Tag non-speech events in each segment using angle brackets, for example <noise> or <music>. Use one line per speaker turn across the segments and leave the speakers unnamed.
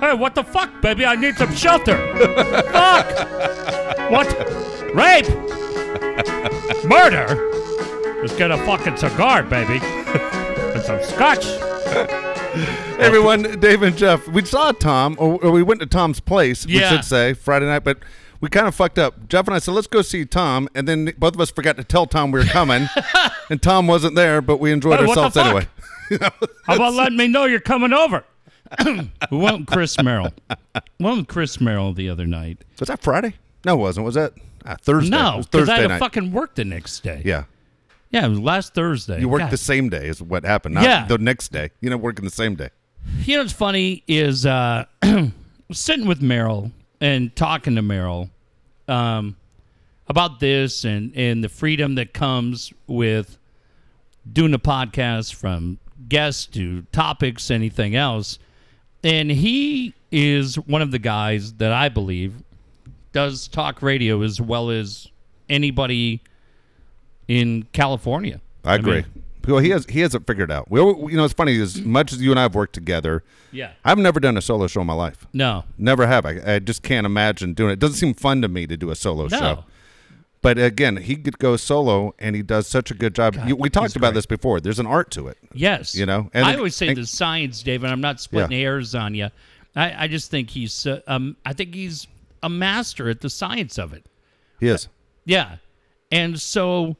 Hey, what the fuck, baby? I need some shelter. fuck. What? Rape? Murder? Just get a fucking cigar, baby. and some scotch.
Hey, everyone, Dave and Jeff. We saw Tom, or, or we went to Tom's place,
Yeah.
we should say, Friday night, but we kind of fucked up. Jeff and I said, let's go see Tom, and then both of us forgot to tell Tom we were coming, <laughs> and Tom wasn't there, but we enjoyed
Hey, what the
ourselves
fuck?
anyway. <laughs>
How about letting me know you're coming over? <coughs> we went with Chris Merrill. We went with Chris Merrill the other night.
Was that Friday? No, it wasn't. Was that uh, Thursday?
No, because I had to
night.
fucking work the next day.
yeah.
Yeah, it was last Thursday.
You worked
God.
the same day is what happened, not
Yeah.
the next day. You know, working the same day.
You know what's funny is uh, <clears throat> sitting with Merrill and talking to Merrill um, about this and, and the freedom that comes with doing a podcast from guests to topics, anything else. And he is one of the guys that I believe does talk radio as well as anybody in California.
I agree.
mean,
well, he has he has it figured out. We, you know, it's funny. As much as you and I have worked together,
yeah.
I've never done a solo show in my life.
No.
Never have. I, I just can't imagine doing it. It doesn't seem fun to me to do a solo
No.
show. But again, he could go solo, and he does such a good job. You- we talked about
great.
this before. There's an art to it.
Yes,
You know, and
I
it-
always say
and-
the science, David. I'm not splitting
Yeah.
hairs on you. I, I just think he's, uh, um, I think he's a master at the science of it.
He is.
Yeah, and so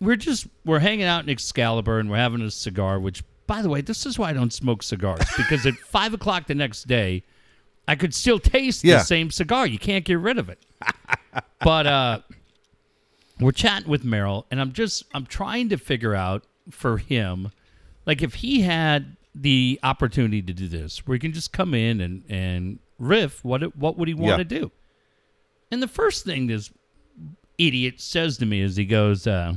we're just we're hanging out in Excalibur and we're having a cigar. Which, by the way, this is why I don't smoke cigars <laughs> because at five o'clock the next day, I could still taste
Yeah.
the same cigar. You can't get rid of it. But uh, we're chatting with Merrill, and I'm just I'm trying to figure out for him, like if he had the opportunity to do this, where he can just come in and and riff, what what would he want to do? And the first thing this idiot says to me is he goes, uh,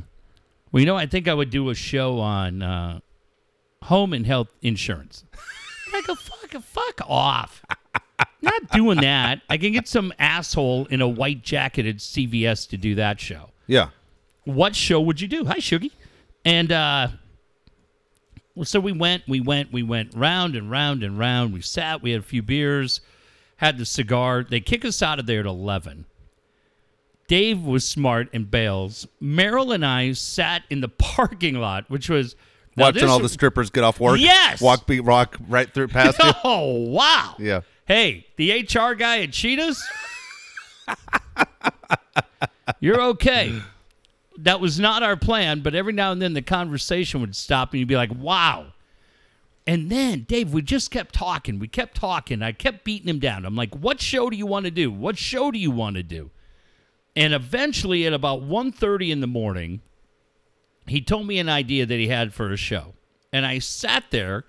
"Well, you know, I think I would do a show on uh, home and health insurance." I go, "Fuck, fuck off." Not doing that. I can get some asshole in a white jacket at CVS to do that show.
Yeah.
What show would you do? Hi, Shuggy. And uh, well, so we went, we went, we went round and round and round. We sat, we had a few beers, had the cigar. They kick us out of there at 11. Dave was smart and bails. Merrill and I sat in the <laughs> parking lot, which was
Watching all the strippers get off work.
Yes!
Walk beat rock right through past you. <laughs>
Oh wow!
Yeah.
Hey, the HR guy at Cheetahs, you're okay. That was not our plan, but every now and then the conversation would stop, and you'd be like, "Wow." And then, Dave, we just kept talking. We kept talking. I kept beating him down. I'm like, "What show do you want to do? What show do you want to do?" And eventually, at about 1.30 in the morning, he told me an idea that he had for a show. And I sat there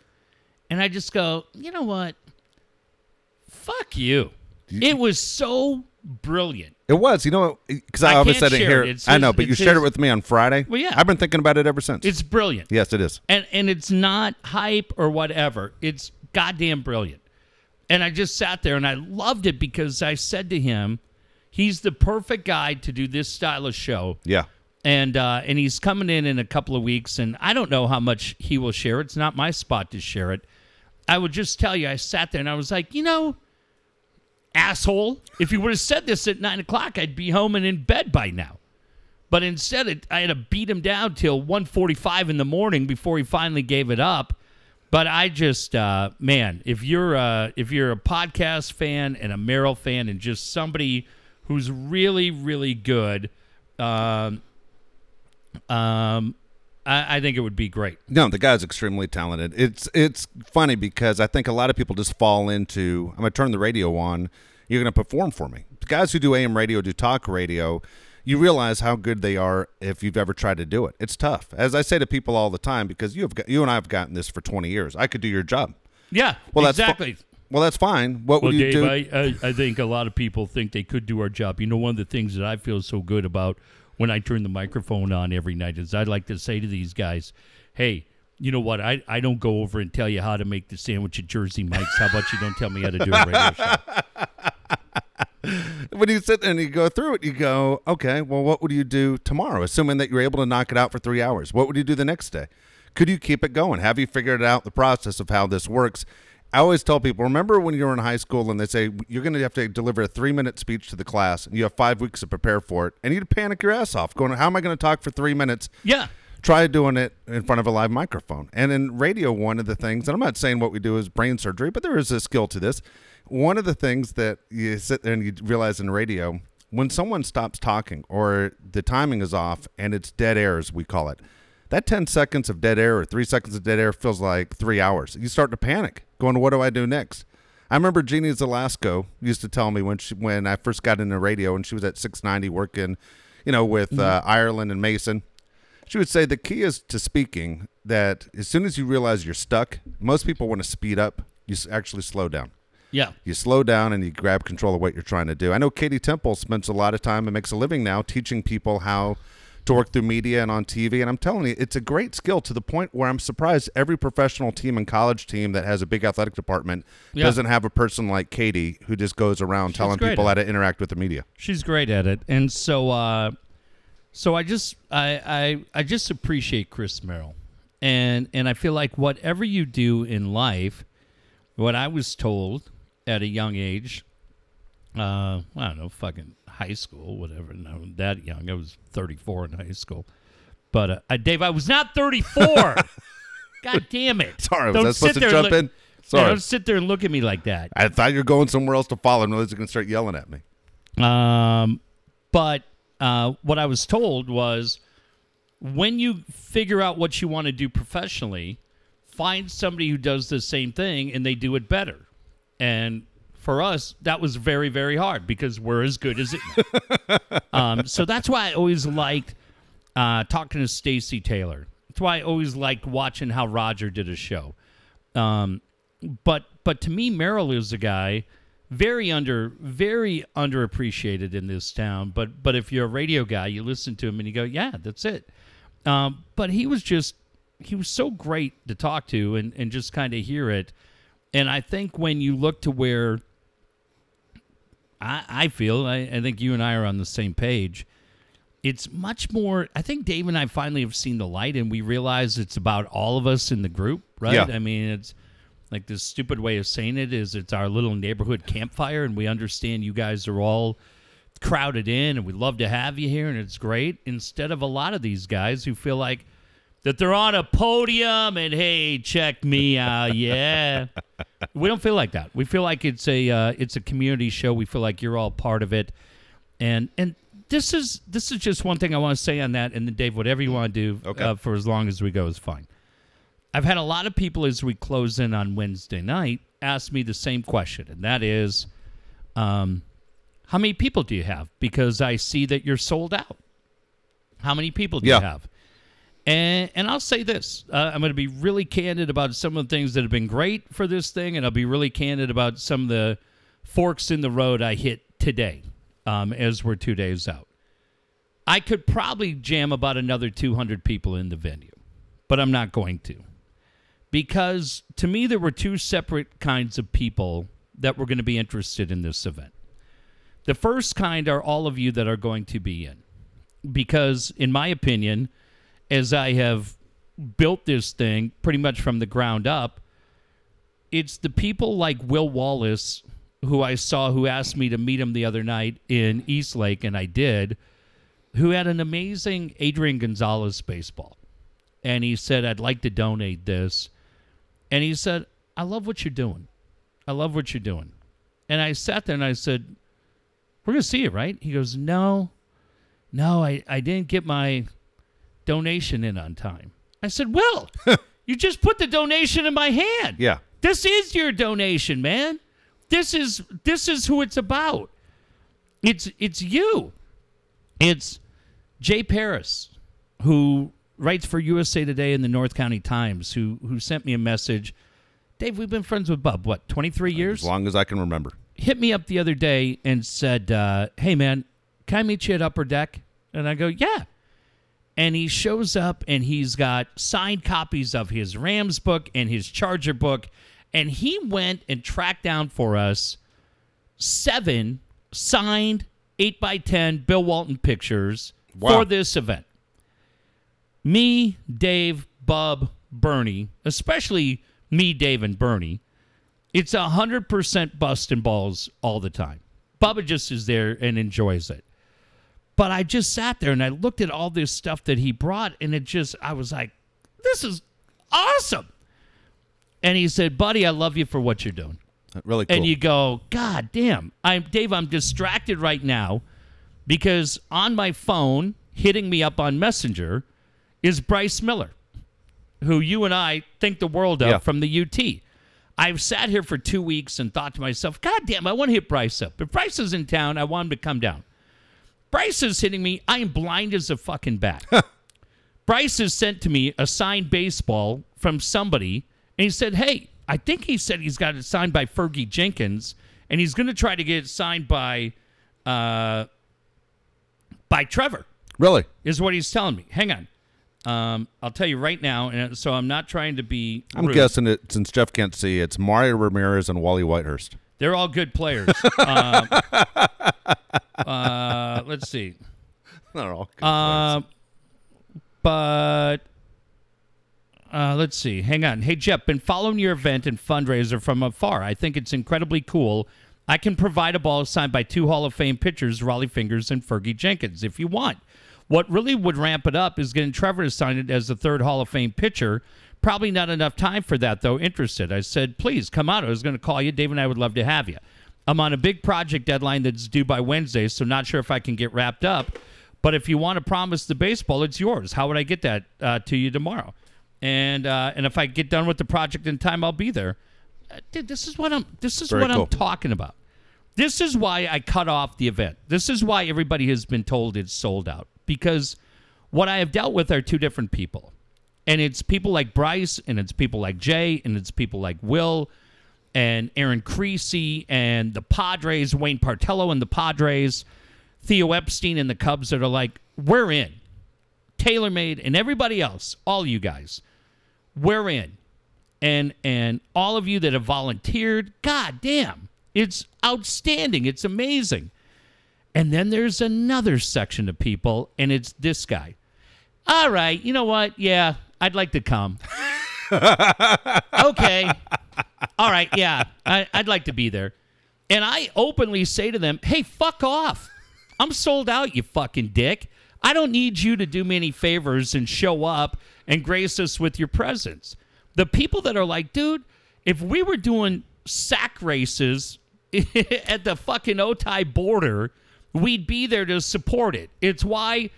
and I just go, you know what? Fuck you. It was so brilliant.
It was, you know, because I,
I
obviously didn't hear
it.
it. I know, but you shared
his-
it with me on Friday.
Well, yeah.
I've been thinking about it ever since.
It's brilliant.
yes, it is.
And and it's not hype or whatever. It's goddamn brilliant. And I just sat there and I loved it because I said to him, he's the perfect guy to do this style of show.
Yeah.
and uh, and he's coming in in a couple of weeks, and I don't know how much he will share. It's not my spot to share it. I would just tell you, I sat there and I was like, you know, asshole, if you would have said this at nine o'clock, I'd be home and in bed by now. But instead, it, I had to beat him down till 1.45 in the morning before he finally gave it up. But I just, uh, man, if you're uh, if you're a podcast fan and a Merrill fan and just somebody who's really really good, um, um, I, I think it would be great.
No, the guy's extremely talented. It's it's funny because I think a lot of people just fall into I'm gonna turn the radio on, you're gonna perform for me. The guys who do AM radio, do talk radio, you realize how good they are if you've ever tried to do it. It's tough. As I say to people all the time, because you have got, you and I have gotten this for 20 years. I could do your job.
Yeah,
Well, that's fi-
exactly.
well, that's fine. What
Well,
would you
Dave,
do?
I, I, I think a lot of people think they could do our job. You know, one of the things that I feel so good about when I turn the microphone on every night is I'd like to say to these guys, hey, you know what? I, I don't go over and tell you how to make the sandwich at Jersey Mike's. How about you don't tell me how to do a radio show? <laughs>
when you sit there and you go through it, you go, okay, well, what would you do tomorrow? Assuming that you're able to knock it out for three hours, what would you do the next day? Could you keep it going? Have you figured out the process of how this works? I always tell people, remember when you were in high school and they say you're going to have to deliver a three minute speech to the class and you have five weeks to prepare for it and you'd panic your ass off going, how am I going to talk for three minutes?
Yeah.
Try doing it in front of a live microphone. And in radio, one of the things, and I'm not saying what we do is brain surgery, but there is a skill to this. One of the things that you sit there and you realize in radio, when someone stops talking or the timing is off and it's dead air, as we call it, that 10 seconds of dead air or three seconds of dead air feels like three hours. You start to panic, going, what do I do next? I remember Jeannie Zelasko used to tell me when she, when I first got into radio and she was at 690 working, you know, with uh, Ireland and Mason. She would say the key is to speaking that as soon as you realize you're stuck, most people want to speed up. You actually slow down.
Yeah.
You slow down and you grab control of what you're trying to do. I know Katie Temple spends a lot of time and makes a living now teaching people how to work through media and on TV. And I'm telling you, it's a great skill to the point where I'm surprised every professional team and college team that has a big athletic department
Yeah.
doesn't have a person like Katie who just goes around telling people how to interact with the media.
She's great at it, and so uh, so I just I, I I just appreciate Chris Merrill, and and I feel like whatever you do in life, what I was told at a young age, uh, I don't know, fucking high school, whatever. No, that young. I was 34 in high school, but uh, I, Dave, I was not 34. <laughs> God damn it!
Sorry, was
Don't
I supposed to jump
and
in?
look-
Sorry.
Don't sit there and look at me like that.
I thought you were going somewhere else to follow. and Liz is going to start yelling at me.
Um, but uh, what I was told was when you figure out what you want to do professionally, find somebody who does the same thing and they do it better. And for us, that was very, very hard because we're as good as it. <laughs> um, so that's why I always liked uh, talking to Stacy Taylor. That's why I always liked watching how Roger did his show. Um, but but to me, Merrill is a guy very under very underappreciated in this town. But but if you're a radio guy, you listen to him and you go, yeah, that's it. Um, but he was just he was so great to talk to and and just kind of hear it. And I think when you look to where I, I feel, I, I think you and I are on the same page. It's much more. I think Dave and I finally have seen the light, and we realize it's about all of us in the group, right?
Yeah.
I mean, it's like this stupid way of saying it is it's our little neighborhood campfire, and we understand you guys are all crowded in, and we love to have you here, and it's great. Instead of a lot of these guys who feel like that they're on a podium and hey, check me out, <laughs> yeah. we don't feel like that. We feel like it's a uh, it's a community show. We feel like you're all part of it, and and this is this is just one thing I want to say on that. And then Dave, whatever you want to do
Okay.
uh, for as long as we go is fine. I've had a lot of people as we close in on Wednesday night ask me the same question, and that is, um, how many people do you have? Because I see that you're sold out. How many people do
Yeah.
you have? And and I'll say this: uh, I'm going to be really candid about some of the things that have been great for this thing, and I'll be really candid about some of the forks in the road I hit today, um, as we're two days out. I could probably jam about another 200 people in the venue, but I'm not going to, because to me there were two separate kinds of people that were going to be interested in this event. The first kind are all of you that are going to be in, because in my opinion as I have built this thing pretty much from the ground up, it's the people like Will Wallace who I saw who asked me to meet him the other night in Eastlake, and I did, who had an amazing Adrian Gonzalez baseball. And he said, I'd like to donate this. And he said, I love what you're doing. I love what you're doing. And I sat there and I said, We're going to see it, right? He goes, No, no, I, I didn't get my donation in on time. I said, Will, <laughs> you just put the donation in my hand.
Yeah.
This is your donation, man. This is this is who it's about. It's it's you. It's Jay Paris, who writes for USA Today and the North County Times, who who sent me a message. Dave, we've been friends with Bub, what, 23 years?
As long as I can remember.
hit me up the other day and said, uh, "Hey man, can I meet you at Upper Deck?" And I go, "Yeah." And he shows up and he's got signed copies of his Rams book and his Charger book, and he went and tracked down for us seven signed eight by ten Bill Walton pictures
Wow.
for this event. Me, Dave, Bub, Bernie, especially me, Dave, and Bernie It's a hundred percent busting balls all the time. Bubba just is there and enjoys it. But I just sat there and I looked at all this stuff that he brought, and it just I was like, this is awesome. And he said, Buddy, I love you for what you're doing.
Uh, really cool.
And you go, God damn. I'm Dave, I'm distracted right now because on my phone, hitting me up on Messenger, is Bryce Miller, who you and I think the world of
Yeah.
from the UT. I've sat here for two weeks and thought to myself, God damn, I want to hit Bryce up. If Bryce is in town, I want him to come down. Bryce is hitting me. I am blind as a fucking bat. <laughs> Bryce has sent to me a signed baseball from somebody, and he said, Hey, I think he said he's got it signed by Fergie Jenkins, and he's going to try to get it signed by, uh, by Trevor,
really?
is what he's telling me. Hang on. Um, I'll tell you right now, and so I'm not trying to be.
I'm
rude.
guessing it since Jeff can't see. It's Mario Ramirez and Wally Whitehurst.
They're all good players. <laughs> um, uh, let's see. <laughs>
They're all good
Uh, but uh, let's see. Hang on. Hey, Jeff, been following your event and fundraiser from afar. I think it's incredibly cool. I can provide a ball signed by two Hall of Fame pitchers, Rollie Fingers and Fergie Jenkins, if you want. What really would ramp it up is getting Trevor to sign it as the third Hall of Fame pitcher. Probably not enough time for that, though. Interested. I said, please come out. I was going to call you. Dave and I would love to have you. I'm on a big project deadline that's due by Wednesday, so not sure if I can get wrapped up. But if you want to promise the baseball, it's yours. How would I get that uh, to you tomorrow? And uh, and if I get done with the project in time, I'll be there. Uh, dude, this is what I'm. This is
Very
what
cool.
I'm talking about. This is why I cut off the event. This is why everybody has been told it's sold out because what I have dealt with are two different people. And it's people like Bryce, and it's people like Jay, and it's people like Will, and Aaron Creasy, and the Padres, Wayne Partello and the Padres, Theo Epstein and the Cubs that are like, we're in. TaylorMade and everybody else, all you guys, we're in. And and all of you that have volunteered, god damn, it's outstanding. It's amazing. And then there's another section of people, and it's this guy. All right, you know what? Yeah, I'd like to come. <laughs> okay. All right, yeah, I, I'd like to be there. And I openly say to them, hey, fuck off. I'm sold out, you fucking dick. I don't need you to do me any favors and show up and grace us with your presence. The people that are like, dude, if we were doing sack races <laughs> at the fucking Otay border, we'd be there to support it. It's why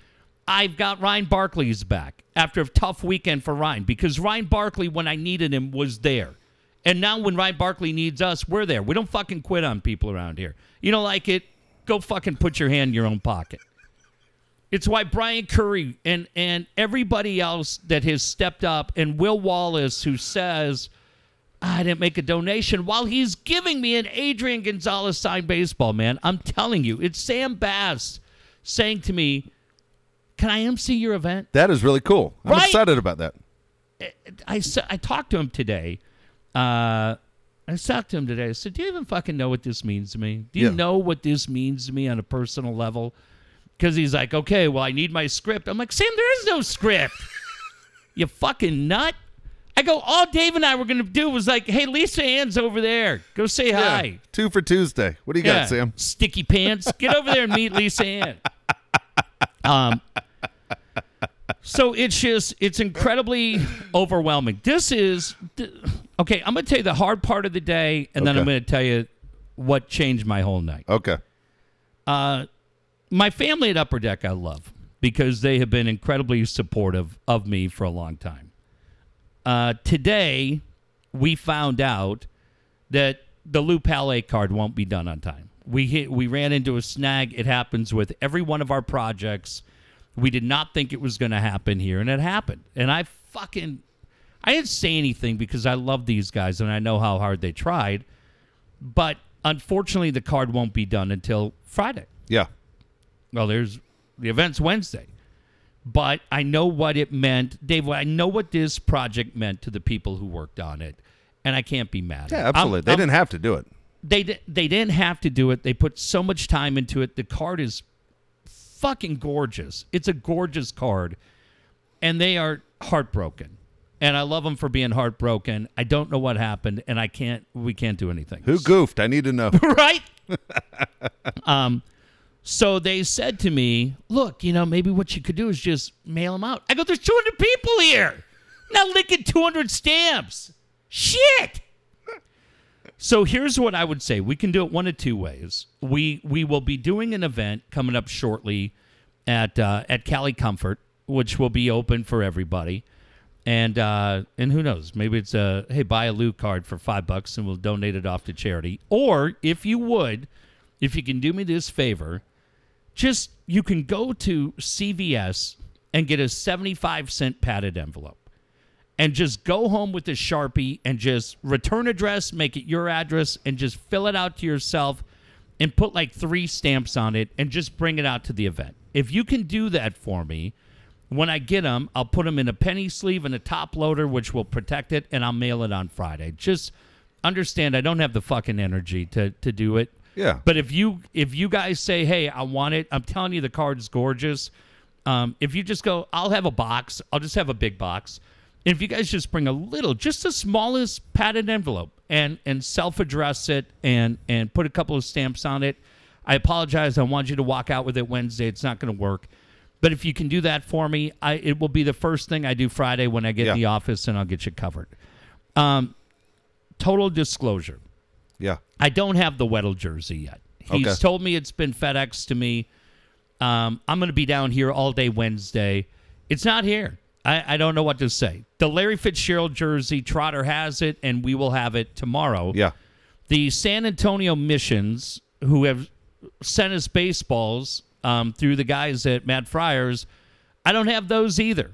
I've got Ryan Barkley's back after a tough weekend for Ryan because Ryan Barkley, when I needed him, was there. And now when Ryan Barkley needs us, we're there. We don't fucking quit on people around here. You don't like it? Go fucking put your hand in your own pocket. It's why Brian Curry and and everybody else that has stepped up and Will Wallace who says ah, I didn't make a donation while he's giving me an Adrian Gonzalez signed baseball, man. I'm telling you, it's Sam Bass saying to me, "Can I MC your event?"
That is really cool. I'm
Right?
excited about that.
I sa- I talked to him today. Uh, I talked to him today. I said, "Do you even fucking know what this means to me? Do you
Yeah.
know what this means to me on a personal level?" Because he's like, "Okay, well, I need my script." I'm like, "Sam, there is no script. <laughs> you fucking nut." I go, all Dave and I were gonna do was like, "Hey, Lisa Ann's over there. Go say hi."
Two for Tuesday. What do you got, Sam?
Sticky pants. Get over there and meet Lisa Ann. <laughs> Um, so it's just, it's incredibly overwhelming. This is, okay, I'm going to tell you the hard part of the day, and then I'm going to tell you what changed my whole night.
Okay.
Uh, my family at Upper Deck, I love because they have been incredibly supportive of me for a long time. Uh, today, we found out that the Lou Palais card won't be done on time. We hit, we ran into a snag. It happens with every one of our projects. We did not think it was going to happen here, and it happened. And I fucking, I didn't say anything because I love these guys and I know how hard they tried. But unfortunately, the card won't be done until Friday.
Yeah.
Well, there's the event's Wednesday. But I know what it meant, Dave. I know what this project meant to the people who worked on it, and I can't be mad.
Yeah,
I'm-
absolutely. they
I'm-
didn't have to do it.
They they didn't have to do it. They put so much time into it. The card is fucking gorgeous. It's a gorgeous card, and they are heartbroken. and I love them for being heartbroken. I don't know what happened, and I can't. We can't do anything.
Who goofed? I need to know. <laughs>
right? um, so they said to me, "Look, you know, maybe what you could do is just mail them out." I go, "There's 200 people here, not licking 200 stamps. Shit." So here's what I would say: we can do it one of two ways. We we will be doing an event coming up shortly at uh, at Cali Comfort, which will be open for everybody. And uh, and who knows? Maybe it's a hey, buy a Lou card for five bucks and we'll donate it off to charity. Or if you would, if you can do me this favor, just you can go to CVS and get a seventy-five cent padded envelope, and just go home with the sharpie and just return address, make it your address, and just fill it out to yourself, and put like three stamps on it, and just bring it out to the event. If you can do that for me when I get them, I'll put them in a penny sleeve and a top loader, which will protect it, and I'll mail it on Friday. Just understand, I don't have the fucking energy to to do it.
Yeah.
But if you if you guys say, hey, I want it, I'm telling you, the card's gorgeous. Um, if you just go, I'll have a box. I'll just have a big box. And if you guys just bring a little, just the smallest padded envelope, and and self address it, and and put a couple of stamps on it. I apologize. I want you to walk out with it Wednesday. It's not going to work. But if you can do that for me, I, it will be the first thing I do Friday when I get
Yeah.
in the office, and I'll get you covered. Um, total disclosure:
Yeah.
I don't have the Weddle jersey yet. He's
Okay.
told me it's been FedEx to me. Um, I'm going to be down here all day Wednesday. It's not here. I, I don't know what to say. The Larry Fitzgerald jersey, Trotter has it, and we will have it tomorrow.
Yeah.
The San Antonio Missions, who have sent us baseballs um, through the guys at Mad Friars, I don't have those either.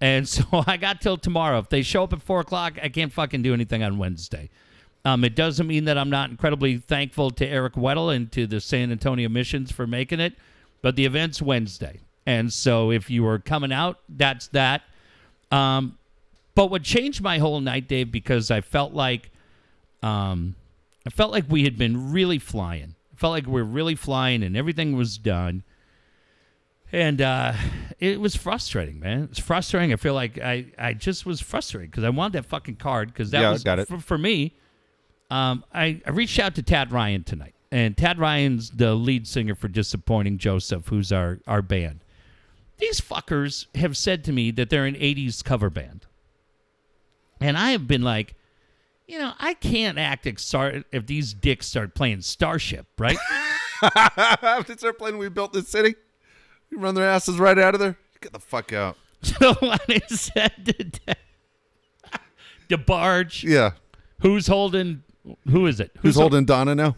And <laughs> so I got till tomorrow. If they show up at four o'clock, I can't fucking do anything on Wednesday. Um, it doesn't mean that I'm not incredibly thankful to Eric Weddle and to the San Antonio Missions for making it, but the event's Wednesday. And so if you are coming out, that's that. Um, but what changed my whole night, Dave, because I felt like um, I felt like we had been really flying. I felt like we were really flying and everything was done. And uh, it was frustrating, man. It's frustrating. I feel like I, I just was frustrated because I wanted that fucking card because that
Yeah,
was
got it.
For, for me. Um, I, I reached out to Tad Ryan tonight, and Tad Ryan's the lead singer for Disappointing Joseph, who's our our band. These fuckers have said to me that they're an '80s cover band, and I have been like, you know, I can't act exar- if these dicks start playing Starship, right? <laughs>
Did start playing We Built This City? You run their asses right out of there? Get the fuck out. <laughs>
so I said to <laughs> DeBarge,
Yeah.
who's holding? Who is it?
Who's holding Donna now?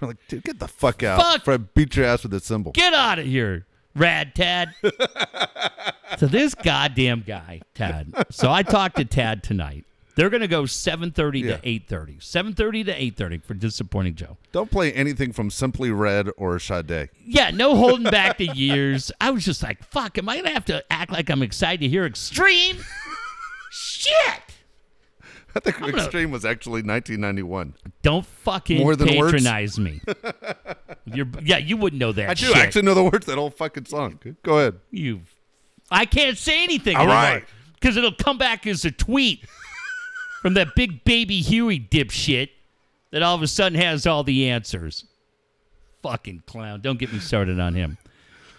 We're like, dude, get the fuck out.
Fuck.
Before I beat your ass with a cymbal.
Get out of here, Rad Tad. <laughs> so this goddamn guy, Tad. So I talked to Tad tonight. They're gonna go seven thirty
Yeah.
to eight thirty. Seven thirty to eight thirty for disappointing Joe.
Don't play anything from Simply Red or Sade.
Yeah, no holding back the years. I was just like, fuck, am I gonna have to act like I'm excited to hear Extreme? <laughs> Shit! <laughs>
I think
gonna-
Extreme was actually 1991.
Don't fucking
More than words?
patronize me. <laughs> You're, yeah, you wouldn't know that.
I do
shit.
actually know the words to that whole fucking song. Go ahead.
You, I can't say anything.
All right.
because it'll come back as a tweet <laughs> from that big baby Huey dipshit that all of a sudden has all the answers. Fucking clown! Don't get me started on him.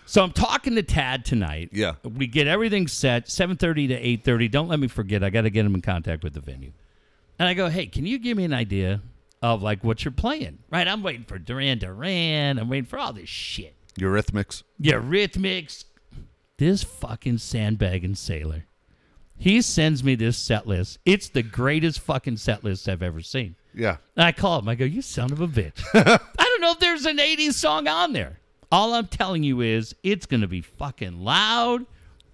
So I'm talking to Tad tonight.
Yeah.
we get everything set. 7:30 to 8:30. Don't let me forget. I got to get him in contact with the venue. And I go, hey, can you give me an idea of like what you're playing? Right, I'm waiting for Duran Duran. I'm waiting for all this shit.
Eurythmics.
Eurythmics. This fucking sandbagging sailor. He sends me this set list. It's the greatest fucking set list I've ever seen.
Yeah.
And I call him. I go, you son of a bitch. <laughs> I don't know if there's an 80s song on there. All I'm telling you is it's going to be fucking loud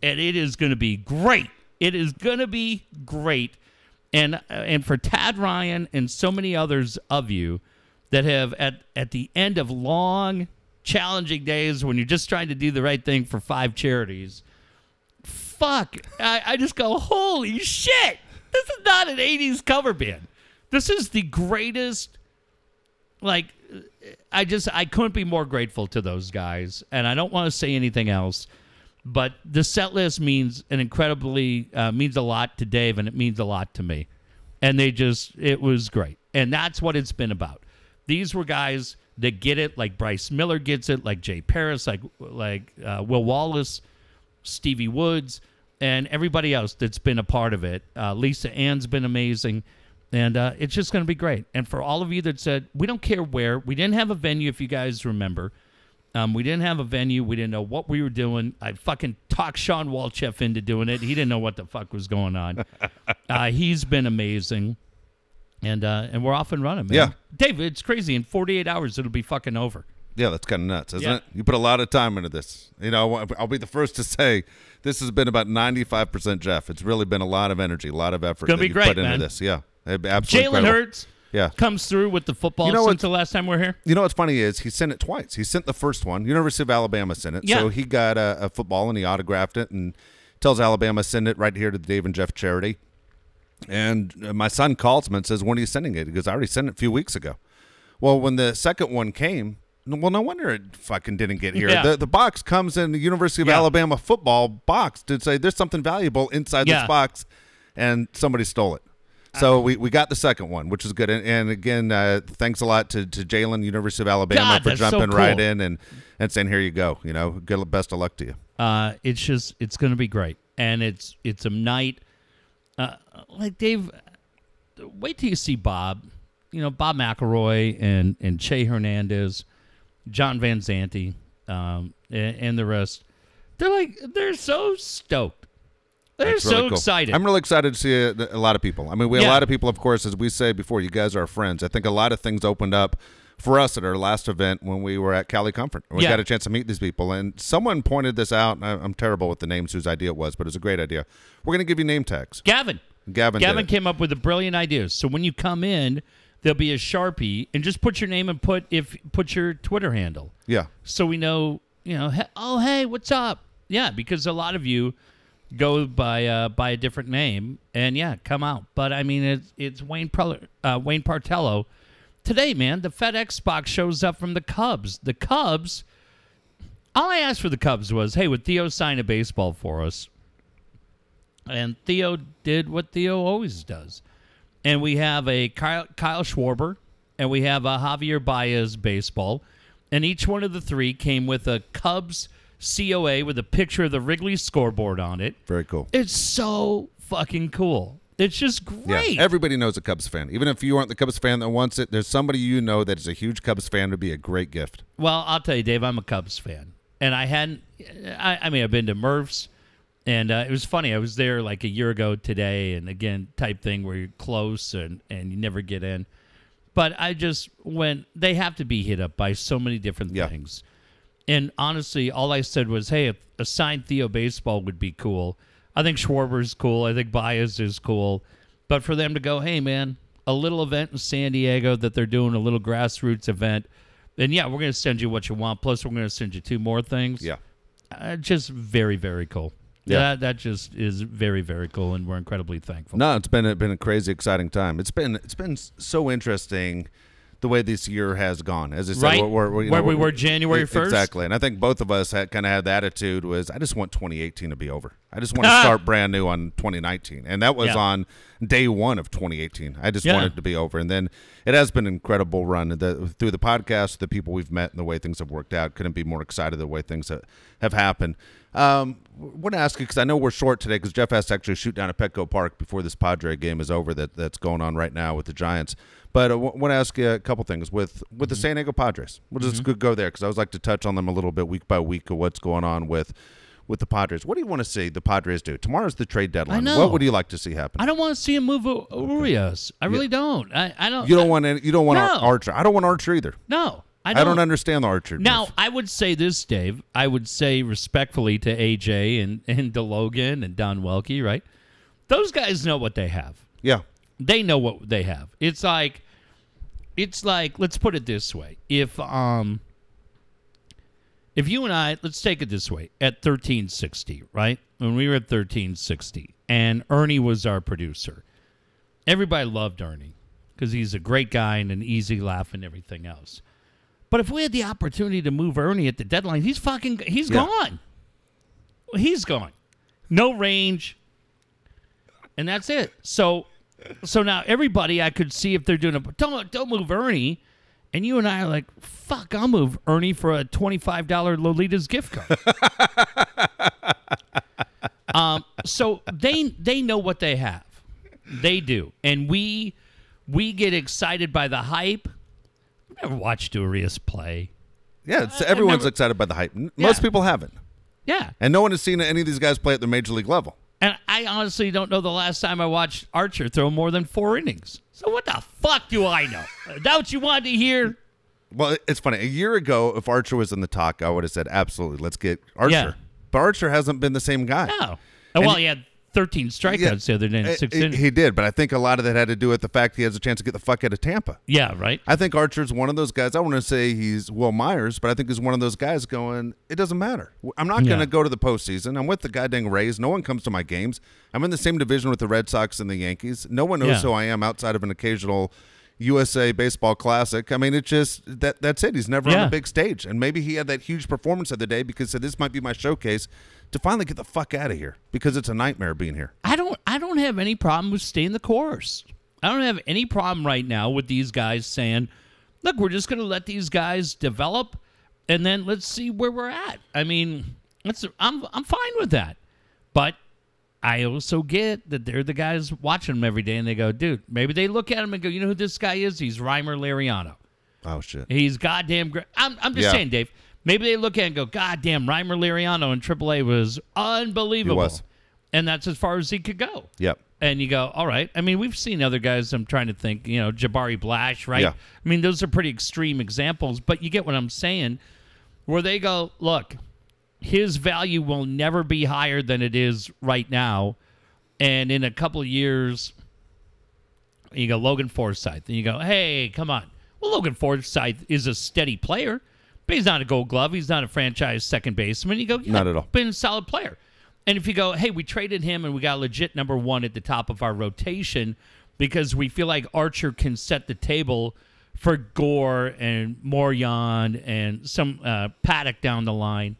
and it is going to be great. It is going to be great. And and for Tad Ryan and so many others of you that have at at the end of long challenging days when you're just trying to do the right thing for five charities, fuck. I, I just go, holy shit. This is not an 80s cover band. This is the greatest. Like, I just, I couldn't be more grateful to those guys. And I don't want to say anything else. But the set list means an incredibly uh, means a lot to Dave, and it means a lot to me. And they just it was great, and that's what it's been about. These were guys that get it, like Bryce Miller gets it, like Jay Paris, like like uh, Will Wallace, Stevie Woods, and everybody else that's been a part of it. Uh, Lisa Ann's been amazing. And uh, it's just going to be great. And for all of you that said, we don't care where, we didn't have a venue, if you guys remember. Um, we didn't have a venue. We didn't know what we were doing. I fucking talked Sean Walchef into doing it. He didn't know what the fuck was going on. <laughs> uh, he's been amazing. And uh, and we're off and running, man.
Yeah.
Dave, it's crazy. In 48 hours, it'll be fucking over.
Yeah, that's kind of nuts, isn't
Yeah.
it? You put a lot of time into this. You know, I'll be the first to say this has been about 95% Jeff. It's really been a lot of energy, a lot of effort
Gonna
that
be great,
put into this. Yeah. Absolutely.
Jalen. Hurts
Yeah.
comes through with the football
You know
since the last time we're here.
You know what's funny is he sent it twice. He sent the first one. University of Alabama sent it.
Yeah.
So he got a, a football and he autographed it and tells Alabama send it right here to the Dave and Jeff charity. And uh, my son calls him and says, "When are you sending it?" Because I already sent it a few weeks ago. Well, when the second one came, well, no wonder it fucking didn't get here.
Yeah.
The the box comes in the University of
Yeah.
Alabama football box to say there's something valuable inside
Yeah.
this box, and somebody stole it. So we, we got the second one, which is good. And, and again, uh, thanks a lot to, to Jalen, University of Alabama,
God,
for
that's so
jumping right in and, and saying, "Here you go." You know, good best of luck to you.
Uh, it's just it's going to be great, and it's it's a night. Uh, like Dave, wait till you see Bob. You know Bob McElroy and and Che Hernandez, John Van Zante, um, and, and the rest. They're like they're so stoked. They're
It's
so
really cool.
excited.
I'm really excited to see uh, a, a lot of people. I mean, we a lot of people, of course, as we say before. You guys are our friends. I think a lot of things opened up for us at our last event when we were at Cali Comfort. We
Yeah.
got a chance to meet these people, and someone pointed this out. And I, I'm terrible with the names whose idea it was, but it was a great idea. We're going to give you name tags.
Gavin.
Gavin,
Gavin came up with a brilliant idea. So when you come in, there'll be a sharpie, and just put your name and put if put your Twitter handle.
Yeah,
so we know, you know, oh hey, what's up? Yeah, because a lot of you go by uh, by a different name, and yeah, come out. But I mean, it's it's Wayne Preller, uh, Wayne Partello. Today, man, the FedEx box shows up from the Cubs. The Cubs. All I asked for the Cubs was, hey, would Theo sign a baseball for us? And Theo did what Theo always does. And we have a Kyle, Kyle Schwarber and we have a Javier Baez baseball. And each one of the three came with a Cubs COA with a picture of the Wrigley scoreboard on it.
very cool.
It's so fucking cool. It's just great.
Yeah, everybody knows a Cubs fan. Even if you aren't the Cubs fan that wants it, there's somebody you know that is a huge Cubs fan. Would be a great gift.
Well, I'll tell you, Dave, I'm a Cubs fan, and I hadn't. I, I mean, I've been to Murph's, and uh, it was funny. I was there like a year ago today, and again, type thing where you're close and and you never get in. But I just went. They have to be hit up by so many different
Yeah.
things, and honestly, all I said was, "Hey, if a signed Theo baseball would be cool." I think Schwarber's cool. I think Baez is cool. But for them to go, hey man, a little event in San Diego that they're doing a little grassroots event, then yeah, we're gonna send you what you want. Plus, we're gonna send you two more things.
Yeah.
uh, just very very cool.
Yeah.
that that just is very very cool, and we're incredibly thankful.
No, it's been a, been a crazy exciting time. It's been it's been so interesting the way this year has gone. As I said,
Right.
we're, we're, you
Where
know,
we
we're-
January 1st?
exactly. And I think both of us had kind of had the attitude was I just want 2018 to be over. I just want to <laughs> start brand new on 2019, and that was
Yeah.
on day one of 2018. I just
Yeah.
wanted it to be over, and then it has been an incredible run the, through the podcast, the people we've met, and the way things have worked out. Couldn't be more excited the way things have, have happened. Um, want to ask you because I know we're short today because Jeff has to actually shoot down at Petco Park before this Padre game is over. That that's going on right now with the Giants. But I want to ask you a couple things with with the mm-hmm. San Diego Padres. We'll just mm-hmm. go- go there because I always like to touch on them a little bit week by week of what's going on with with the Padres. What do you want to see the Padres do? Tomorrow's the trade deadline. What would you like to see happen?
I don't want to see him move U- Urias. I really don't. I, I don't.
you don't want any, you don't want
No.
Archer. I don't want Archer either.
No, I
I
don't.
don't, understand the Archer.
Now,
move.
I would say this, Dave. I would say respectfully to AJ and, and DeLogan and Don Welke, right? Those guys know what they have.
yeah,
They know what they have. It's like, it's like, let's put it this way. If, um, if you and I, let's take it this way, at 1360, right? When we were at 1360, and Ernie was our producer, everybody loved Ernie because he's a great guy and an easy laugh and everything else. But if we had the opportunity to move Ernie at the deadline, he's fucking he's
Yeah.
gone. he's gone. No range. And that's it. So so now everybody I could see if they're doing a don't don't move Ernie. And you and I are like, fuck, I'll move Ernie for a $25 Lolita's gift card. <laughs> um, so they they know what they have. They do. And we we get excited by the hype. I've never watched Urias play.
Yeah, it's, everyone's
never-
excited by the hype. N-
Yeah.
Most people haven't,
Yeah.
and no one has seen any of these guys play at the major league level.
And I honestly don't know the last time I watched Archer throw more than four innings. So what the fuck do I know? Is that what you wanted to hear?
Well, it's funny. A year ago, if Archer was in the talk, I would have said absolutely, let's get Archer.
Yeah.
But Archer hasn't been the same guy.
No. Oh, well, he had 13 strikeouts
Yeah,
the other day in
eh,
six
eh,
innings.
He did, but I think a lot of that had to do with the fact he has a chance to get the fuck out of Tampa.
yeah, right?
I think Archer's one of those guys. I want to say he's Wil Myers, but I think he's one of those guys going, it doesn't matter. I'm not going
Yeah.
to go to the postseason. I'm with the goddamn Rays. No one comes to my games. I'm in the same division with the Red Sox and the Yankees. No one knows
Yeah.
who I am outside of an occasional USA Baseball Classic. I mean, it's just that that's it. He's never on a big stage, and maybe he had that huge performance of the other day because said this might be my showcase to finally get the fuck out of here because it's a nightmare being here.
I don't I don't have any problem with staying the course. I don't have any problem right now with these guys saying, "Look, we're just going to let these guys develop and then let's see where we're at." I mean, that's I'm I'm fine with that. But I also get that they're the guys watching them every day and they go, "Dude, maybe they look at him and go, "You know who this guy is? He's Rymer Liriano.
Oh shit.
He's goddamn great." I'm I'm just
Yeah.
saying, Dave. Maybe they look at it and go, "God damn, Rymer Liriano in AAA was unbelievable."
was.
And that's as far as he could go
Yep.
and you go, all right. I mean, we've seen other guys. I'm trying to think, you know, Jabari Blash, right?
Yeah.
I mean, those are pretty extreme examples, but you get what I'm saying. Where they go, look, his value will never be higher than it is right now, and in a couple of years, you go Logan Forsythe, and you go, hey, come on. Well, Logan Forsythe is a steady player, but he's not a Gold Glove. He's not a franchise second baseman. You go, yeah,
Not at all.
Been a solid player. And if you go, hey, we traded him and we got a legit number one at the top of our rotation because we feel like Archer can set the table for Gore and Morejon and some uh, Paddack down the line.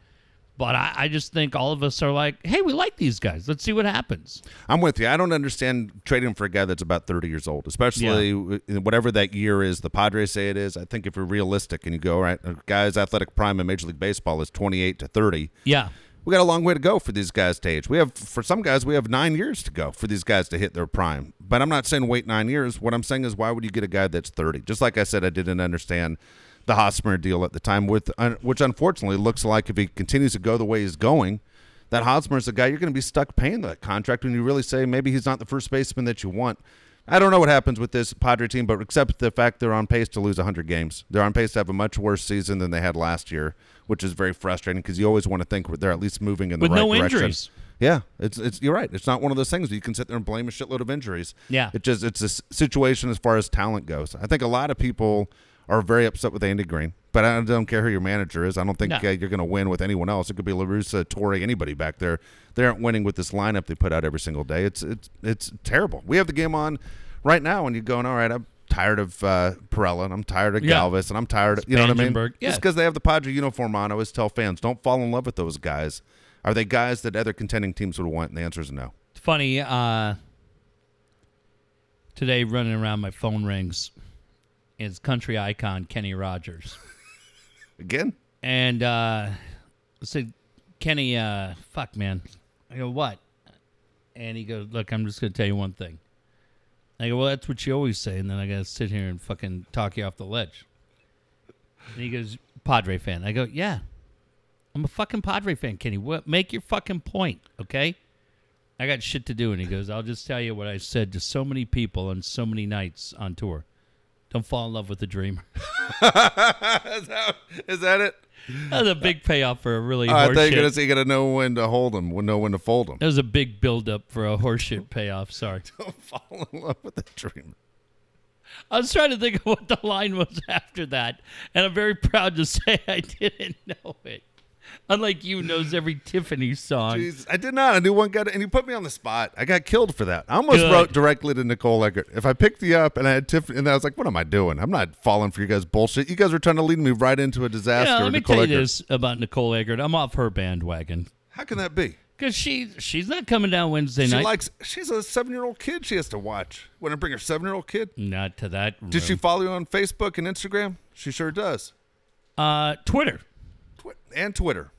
But I, I just think all of us are like, hey, we like these guys. Let's see what happens.
I'm with you. I don't understand trading for a guy that's about 30 years old, especially in whatever that year is. The Padres say it is. I think if you're realistic and you go, all right, a guy's athletic prime in Major League Baseball is 28 to 30.
Yeah.
We got a long way to go for these guys to age. We have, for some guys, we have nine years to go for these guys to hit their prime. But I'm not saying wait nine years. What I'm saying is, why would you get a guy that's 30? Just like I said, I didn't understand the Hosmer deal at the time, with uh, which unfortunately looks like if he continues to go the way he's going, that Hosmer's a guy you're going to be stuck paying that contract when you really say maybe he's not the first baseman that you want. I don't know what happens with this Padre team, but except the fact they're on pace to lose 100 games. They're on pace to have a much worse season than they had last year, which is very frustrating because you always want to think they're at least moving in the
With
right
no
direction.
injuries.
Yeah, it's it's you're right. It's not one of those things where you can sit there and blame a shitload of injuries.
Yeah.
it just it's a situation as far as talent goes. I think a lot of people are very upset with Andy Green, but I don't care who your manager is. I don't think
No.
uh, you're going to win with anyone else. It could be Larusa, Torre, anybody back there. They aren't winning with this lineup they put out every single day. It's it's it's terrible. We have the game on right now, and you're going, all right, I'm tired of uh, Pirela, and I'm tired of
Yeah.
Galvis, and I'm tired of, you know what I mean?
Yeah.
Just because they have the Padre uniform on, I always tell fans, don't fall in love with those guys. Are they guys that other contending teams would want? And the answer is no.
It's funny. Uh, today, running around, my phone rings. It's country icon Kenny Rogers. <laughs>
Again?
And uh, I said, Kenny, uh, fuck, man. I go, what? And he goes, look, I'm just going to tell you one thing. I go, well, that's what you always say. And then I got to sit here and fucking talk you off the ledge. And he goes, Padre fan. I go, yeah. I'm a fucking Padre fan, Kenny. What? Make your fucking point, okay? I got shit to do. And he goes, I'll just tell you what I said to so many people on so many nights on tour. Don't fall in love with the dreamer. <laughs>
is, that, is that it?
That was a big payoff for a really
Oh, I thought you were going to say you got to know when to hold them, know when to fold them.
That was a big build-up for a horseshit payoff. Sorry. <laughs>
Don't fall in love with the dreamer.
I was trying to think of what the line was <laughs> after that, and I'm very proud to say I didn't know it. Unlike you, knows every <laughs> Tiffany song.
Jeez, I did not. I knew one guy, and you put me on the spot. I got killed for that. I almost
Good.
wrote directly to Nicole Eggert. If I picked you up and I had Tiffany, and I was like, "What am I doing? I'm not falling for you guys' bullshit. You guys are trying to lead me right into a disaster."
Yeah, let me
Nicole
tell you
Eggert.
this about Nicole Eggert. I'm off her bandwagon.
How can that be?
Because she she's not coming down Wednesday
She
night.
She likes. She's a seven-year-old kid. She has to watch. Want to bring her seven-year-old kid?
not to that.
Did she follow you on Facebook and Instagram? She sure does.
Uh, Twitter.
Twi- and Twitter.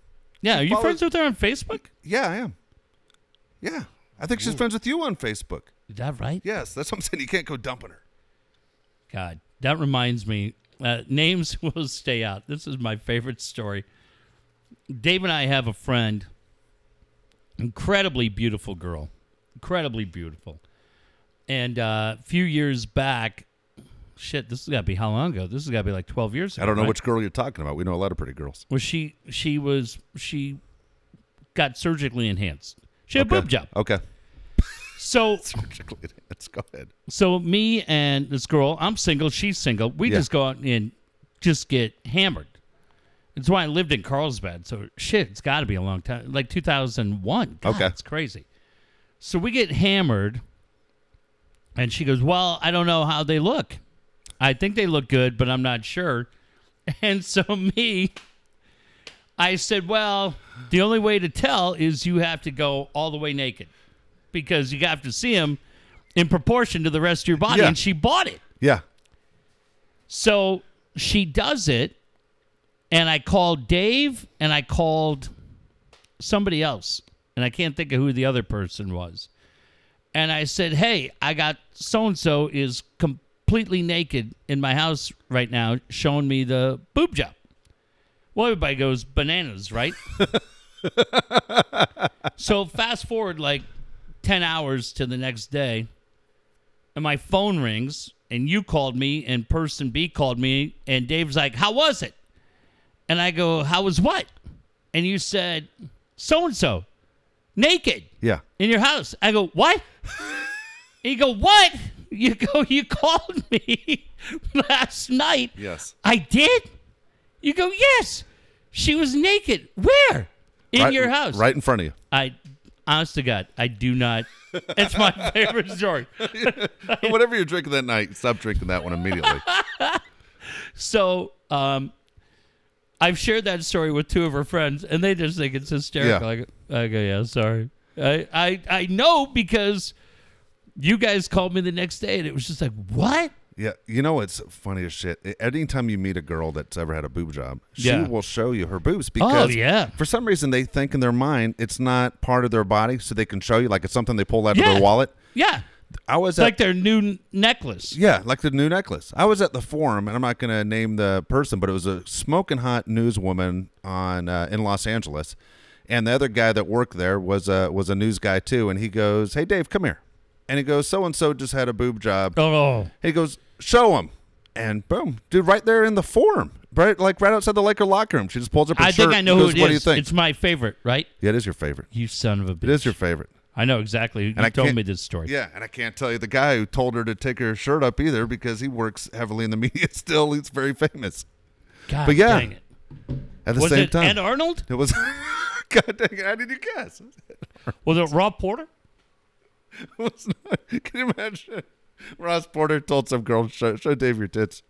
Yeah, are you
follows-
friends with her on Facebook?
Yeah, I am. Yeah, I think she's friends with you on Facebook.
Is that right?
Yes, that's what I'm saying. You can't go dumping her.
God, that reminds me. Uh, names <laughs> will stay out. This is my favorite story. Dave and I have a friend, incredibly beautiful girl, incredibly beautiful. And uh, a few years back, shit, this has got to be how long ago? This has got to be like twelve years. ago,
I don't know
right?
which girl you're talking about. We know a lot of pretty girls.
Well, she she was she got surgically enhanced. She had a
okay.
boob job.
Okay.
So <laughs>
Let's go ahead.
So me and this girl, I'm single, she's single. We
Yeah.
just go out and just get hammered. That's why I lived in Carlsbad. So shit, it's got to be a long time, like 2001. God,
Okay.
it's crazy. So we get hammered, and she goes, "Well, I don't know how they look. I think they look good, but I'm not sure." <laughs> And so me, I said, "Well, the only way to tell is you have to go all the way naked, because you have to see them in proportion to the rest of your body."
Yeah.
And she bought it.
Yeah.
So she does it, and I called Dave and I called somebody else, and I can't think of who the other person was. And I said, Hey, I got so and so is completely naked in my house right now, showing me the boob job. Well, everybody goes bananas, right? <laughs> so fast forward like 10 hours to the next day, and my phone rings, and you called me, and person B called me, and Dave's like, How was it? And I go, How was what? And you said, So and so, naked
Yeah.
in your house. I go, What? <laughs> and you go, What? You go, <laughs> You called me <laughs> last night.
Yes.
I did? You go, Yes. She was naked. Where? In
right,
your house.
Right in front of you.
I, honest to God, I do not. <laughs> It's my favorite story.
Whatever you're drinking that night, stop drinking that one immediately.
So, um, I've shared that story with two of her friends, and they just think it's hysterical.
Yeah.
I, go, I go, yeah, sorry. I, I, I know because you guys called me the next day, and it was just like, what?
Yeah, you know it's funny as shit. Anytime you meet a girl that's ever had a boob job, she
Yeah.
will show you her boobs because
Oh, yeah.
for some reason they think in their mind it's not part of their body, so they can show you like it's something they pull out
Yeah.
of their wallet.
Yeah,
I was
it's
at
like their new necklace.
yeah, like the new necklace. I was at the forum, and I'm not going to name the person, but it was a smoking hot newswoman on uh, in Los Angeles, and the other guy that worked there was a was a news guy too, and he goes, "Hey Dave, come here," and he goes, "So and so just had a boob job."
Oh,
He goes, "Show him," and boom, dude, right there in the forum, right, like right outside the Laker locker room. She just pulls up her
I
shirt.
think I know
and
who
goes,
it is.
What do you think?
It's my favorite, right?
yeah, it is your favorite.
You son of a bitch.
It is your favorite.
I know exactly. You
I
told me this story.
Yeah, and I can't tell you the guy who told her to take her shirt up either because he works heavily in the <laughs> media still. He's very famous.
God
But yeah,
dang it.
At the
Was
same
it
time,
and Arnold?
it was. <laughs> God dang it! How did you guess?
Was it Rob Porter? <laughs>
Was not, can you imagine? Ross Porter told some girl, "Show, show Dave your tits."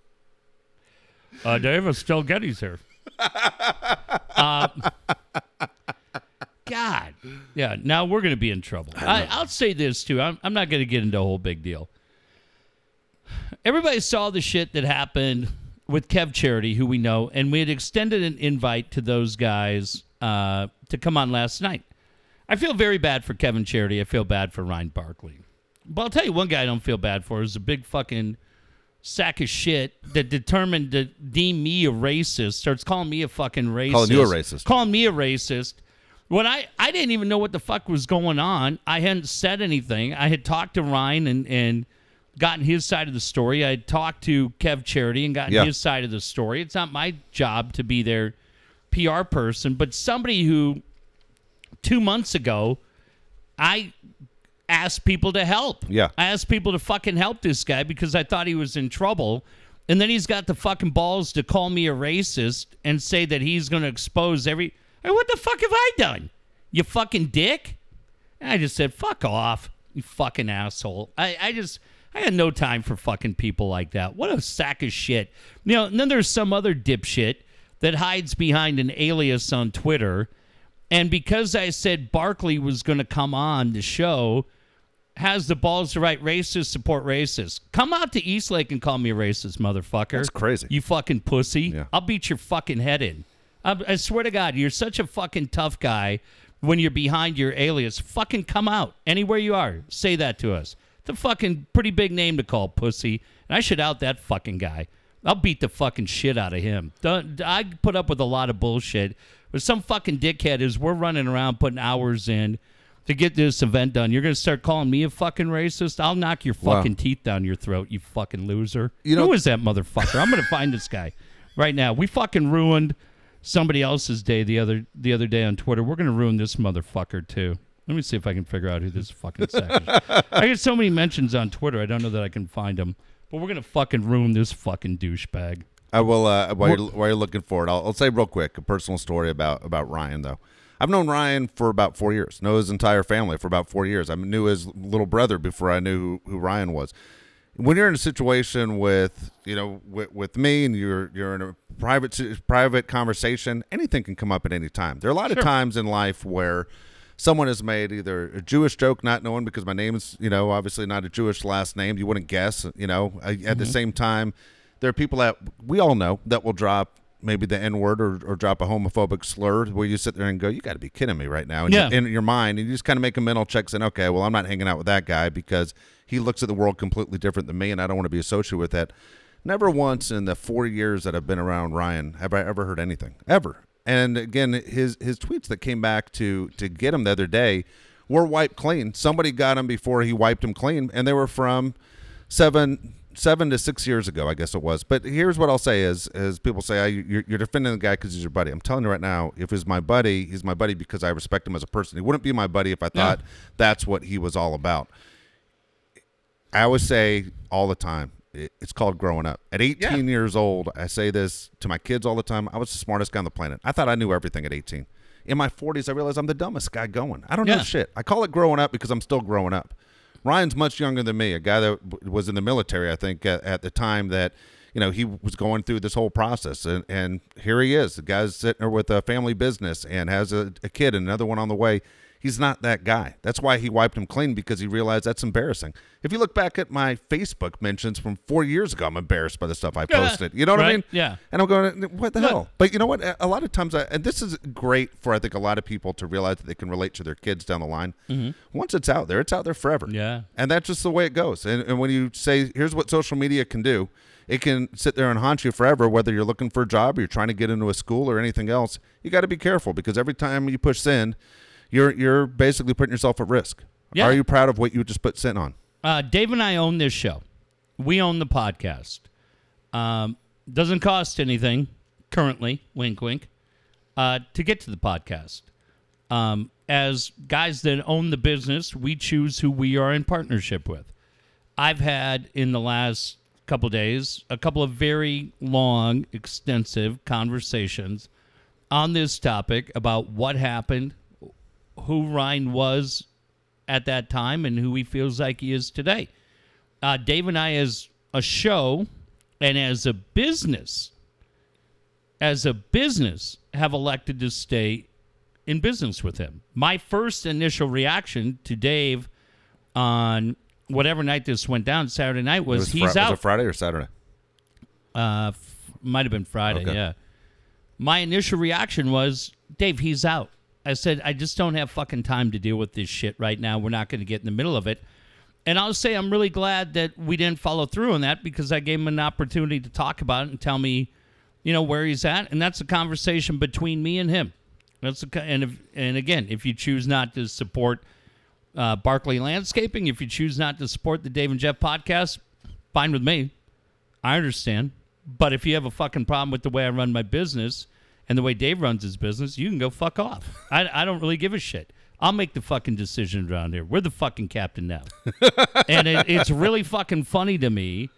Uh, Dave, it's still Getty's here. uh, <laughs> God. Yeah, now we're going to be in trouble. I, I'll say this, too. I'm, I'm not going to get into a whole big deal. Everybody saw the shit that happened with Kev Charity, who we know, and we had extended an invite to those guys uh, to come on last night. I feel very bad for Kevin Charity. I feel bad for Ryan Barkley. But I'll tell you one guy I don't feel bad for is a big fucking sack of shit that determined to deem me a racist, starts calling me a fucking racist.
Calling you a racist.
Calling me a racist. When I, I didn't even know what the fuck was going on. I hadn't said anything. I had talked to Ryan and, and gotten his side of the story. I had talked to Kev Charity and gotten
Yeah.
his side of the story. It's not my job to be their PR person, but somebody who two months ago I asked people to help.
Yeah.
I asked people to fucking help this guy because I thought he was in trouble. And then he's got the fucking balls to call me a racist and say that he's going to expose every. Hey, what the fuck have I done? You fucking dick? And I just said, fuck off, you fucking asshole. I, I just. I had no time for fucking people like that. What a sack of shit. You know, and then there's some other dipshit that hides behind an alias on Twitter And because I said Barkley was going to come on the show, has the balls to write racist, support racist. Come out to Eastlake and call me a racist, motherfucker.
That's crazy.
You fucking pussy.
Yeah.
I'll beat your fucking head in. I, I swear to God, you're such a fucking tough guy when you're behind your alias. Fucking come out anywhere you are. Say that to us. The fucking pretty big name to call, pussy. And I should out that fucking guy. I'll beat the fucking shit out of him. I put up with a lot of bullshit. But some fucking dickhead is we're running around putting hours in to get this event done. You're gonna start calling me a fucking racist? I'll knock your
Wow.
fucking teeth down your throat, you fucking loser.
You know-
Who is that motherfucker? I'm gonna find this guy right now. We fucking ruined somebody else's day the other the other day on Twitter. We're gonna ruin this motherfucker too. Let me see if I can figure out who this fucking sack is. <laughs> I get so many mentions on Twitter. I don't know that I can find him. But we're gonna fucking ruin this fucking douchebag.
I will. Uh, while, you're, while you're looking for it, I'll, I'll say real quick a personal story about about Ryan though. I've known Ryan for about four years. Know his entire family for about four years. I knew his little brother before I knew who, who Ryan was. When you're in a situation with you know with, with me and you're you're in a private private conversation, anything can come up at any time. There are a lot of times in life where someone has made either a Jewish joke, not knowing because my name's you know obviously not a Jewish last name. You wouldn't guess. You know, at the same time, there are people that we all know that will drop maybe the N word or, or drop a homophobic slur where you sit there and go, you got to be kidding me right now. And
Yeah.
in your mind, and you just kind of make a mental check saying, okay, well, I'm not hanging out with that guy because he looks at the world completely different than me, and I don't want to be associated with that. Never once in the four years that I've been around Ryan have I ever heard anything ever. And again, his his tweets that came back to to get him the other day were wiped clean. Somebody got him before he wiped him clean, and they were from seven seven to six years ago, I guess it was. But here's what I'll say: is is people say oh, you're, you're defending the guy because he's your buddy. I'm telling you right now, if he's my buddy, he's my buddy because I respect him as a person. He wouldn't be my buddy if I thought that's what he was all about. I always say all the time, it, it's called growing up. At 18 years old, I say this to my kids all the time. I was the smartest guy on the planet. I thought I knew everything at 18. In my 40s, I realized I'm the dumbest guy going. I don't know shit. I call it growing up because I'm still growing up. Ryan's much younger than me, a guy that was in the military, I think, at, at the time that, you know, he was going through this whole process. And, and here he is. The guy's sitting there with a family business and has a, a kid and another one on the way. He's not that guy. That's why he wiped him clean because he realized that's embarrassing. If you look back at my Facebook mentions from four years ago, I'm embarrassed by the stuff I posted. You know what I mean?
Yeah.
And I'm going, what the
Look.
hell? But you know what? A- lot of times, I, and this is great for I think a lot of people to realize that they can relate to their kids down the line. Once it's out there, it's out there forever.
Mm-hmm. Yeah.
And that's just the way it goes. And, and when you say, here's what social media can do, it can sit there and haunt you forever, whether you're looking for a job or you're trying to get into a school or anything else. You got to be careful because every time you push send, you're you're basically putting yourself at risk.
Yeah.
Are you proud of what you just put sent on?
Uh, Dave and I own this show. We own the podcast. Um, doesn't cost anything currently, wink, wink, uh, to get to the podcast. Um, as guys that own the business, we choose who we are in partnership with. I've had in the last couple days a couple of very long, extensive conversations on this topic about what happened, who Ryan was at that time, and who he feels like he is today. Uh, Dave and I, as a show and as a business, as a business, have elected to stay in business with him. My first initial reaction to Dave on whatever night this went down, Saturday night, was,
was
he's
Fri-
out.
Was it Friday or Saturday?
Uh, f- might have been Friday.
Okay.
Yeah. My initial reaction was, Dave, he's out. I said, I just don't have fucking time to deal with this shit right now. We're not going to get in the middle of it. And I'll say I'm really glad that we didn't follow through on that because I gave him an opportunity to talk about it and tell me, you know, where he's at. And that's a conversation between me and him. That's a, and if, and again, if you choose not to support uh, Landscaping, if you choose not to support the Dave and Jeff podcast, fine with me. I understand. But if you have a fucking problem with the way I run my business and the way Dave runs his business, you can go fuck off. I, I don't really give a shit. I'll make the fucking decision around here. We're the fucking captain now. <laughs> and it, it's really fucking funny to me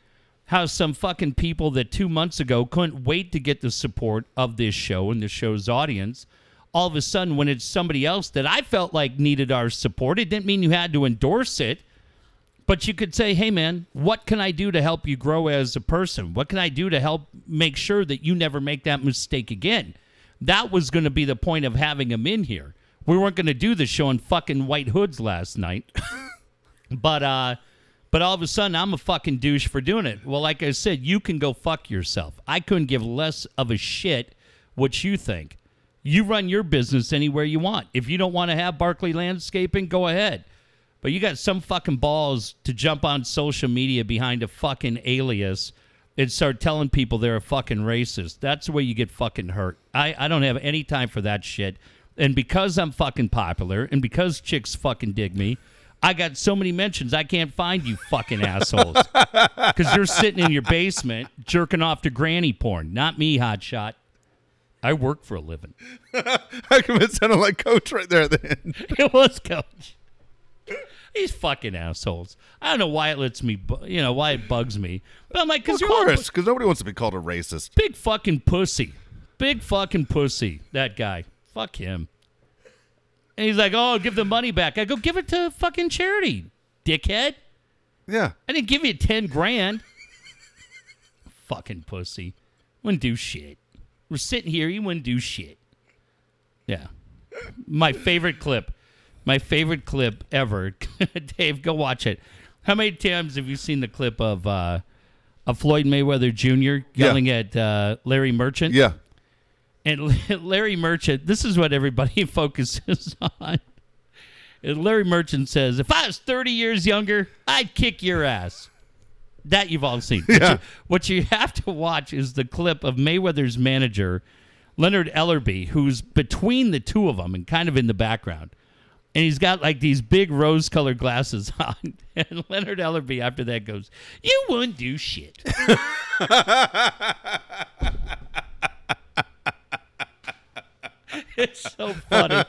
how some fucking people that two months ago couldn't wait to get the support of this show and the show's audience, all of a sudden, when it's somebody else that I felt like needed our support, it didn't mean you had to endorse it. But you could say, hey, man, what can I do to help you grow as a person? What can I do to help make sure that you never make that mistake again? That was going to be the point of having him in here. we weren't going to do the show in fucking white hoods last night. <laughs> but uh but all of a sudden I'm a fucking douche for doing it. Well, like I said, you can go fuck yourself. I couldn't give less of a shit what you think. You run your business anywhere you want. If you don't want to have Barkley Landscaping, go ahead. But you got some fucking balls to jump on social media behind a fucking alias and start telling people they're a fucking racist. That's the way you get fucking hurt. I, I don't have any time for that shit. And because I'm fucking popular and because chicks fucking dig me, I got so many mentions I can't find you fucking <laughs> assholes. Because you're sitting in your basement jerking off to granny porn. Not me, hotshot. I work for a living. <laughs>
How come it sounded like Coach right there at the end? <laughs>
It was coach. These fucking assholes. I don't know why it lets me, bu- you know, why it bugs me. But I'm like,
Of
you're
course, because nobody wants to be called a racist.
big fucking pussy. Big fucking pussy. That guy. Fuck him. And he's like, oh, give the money back. I go, give it to fucking charity, dickhead.
Yeah.
I didn't give you 10 grand. fucking pussy. Wouldn't do shit. We're sitting here, you wouldn't do shit. Yeah. My favorite clip. My favorite clip ever. <laughs> Dave, go watch it. How many times have you seen the clip of uh, of Floyd Mayweather Jr.
Yeah.
yelling at uh, Larry Merchant?
Yeah.
And <laughs> Larry Merchant, this is what everybody <laughs> focuses on. And Larry Merchant says, if I was 30 years younger, I'd kick your ass. That you've all seen. What
Yeah.
you- What you have to watch is the clip of Mayweather's manager, Leonard Ellerbe, who's between the two of them and kind of in the background. And he's got like these big rose colored glasses <laughs> on. And Leonard Ellerbe, after that, goes, You wouldn't do shit. it's so funny.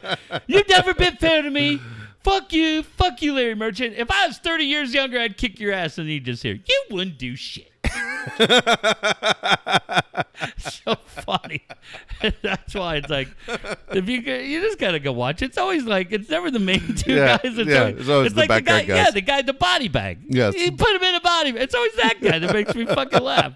You've never been fair to me. Fuck you. Fuck you, Larry Merchant. If I was 30 years younger, I'd kick your ass. And he'd just hear, You wouldn't do shit. <laughs> so funny. <laughs> That's why it's like, if you you just gotta go watch. It's always like it's never the main two
Yeah,
guys. It's
yeah,
always,
it's always the
like the guy,
background
yeah, the guy the body bag.
Yes.
you put him in a body. bag. It's always that guy that makes me fucking laugh.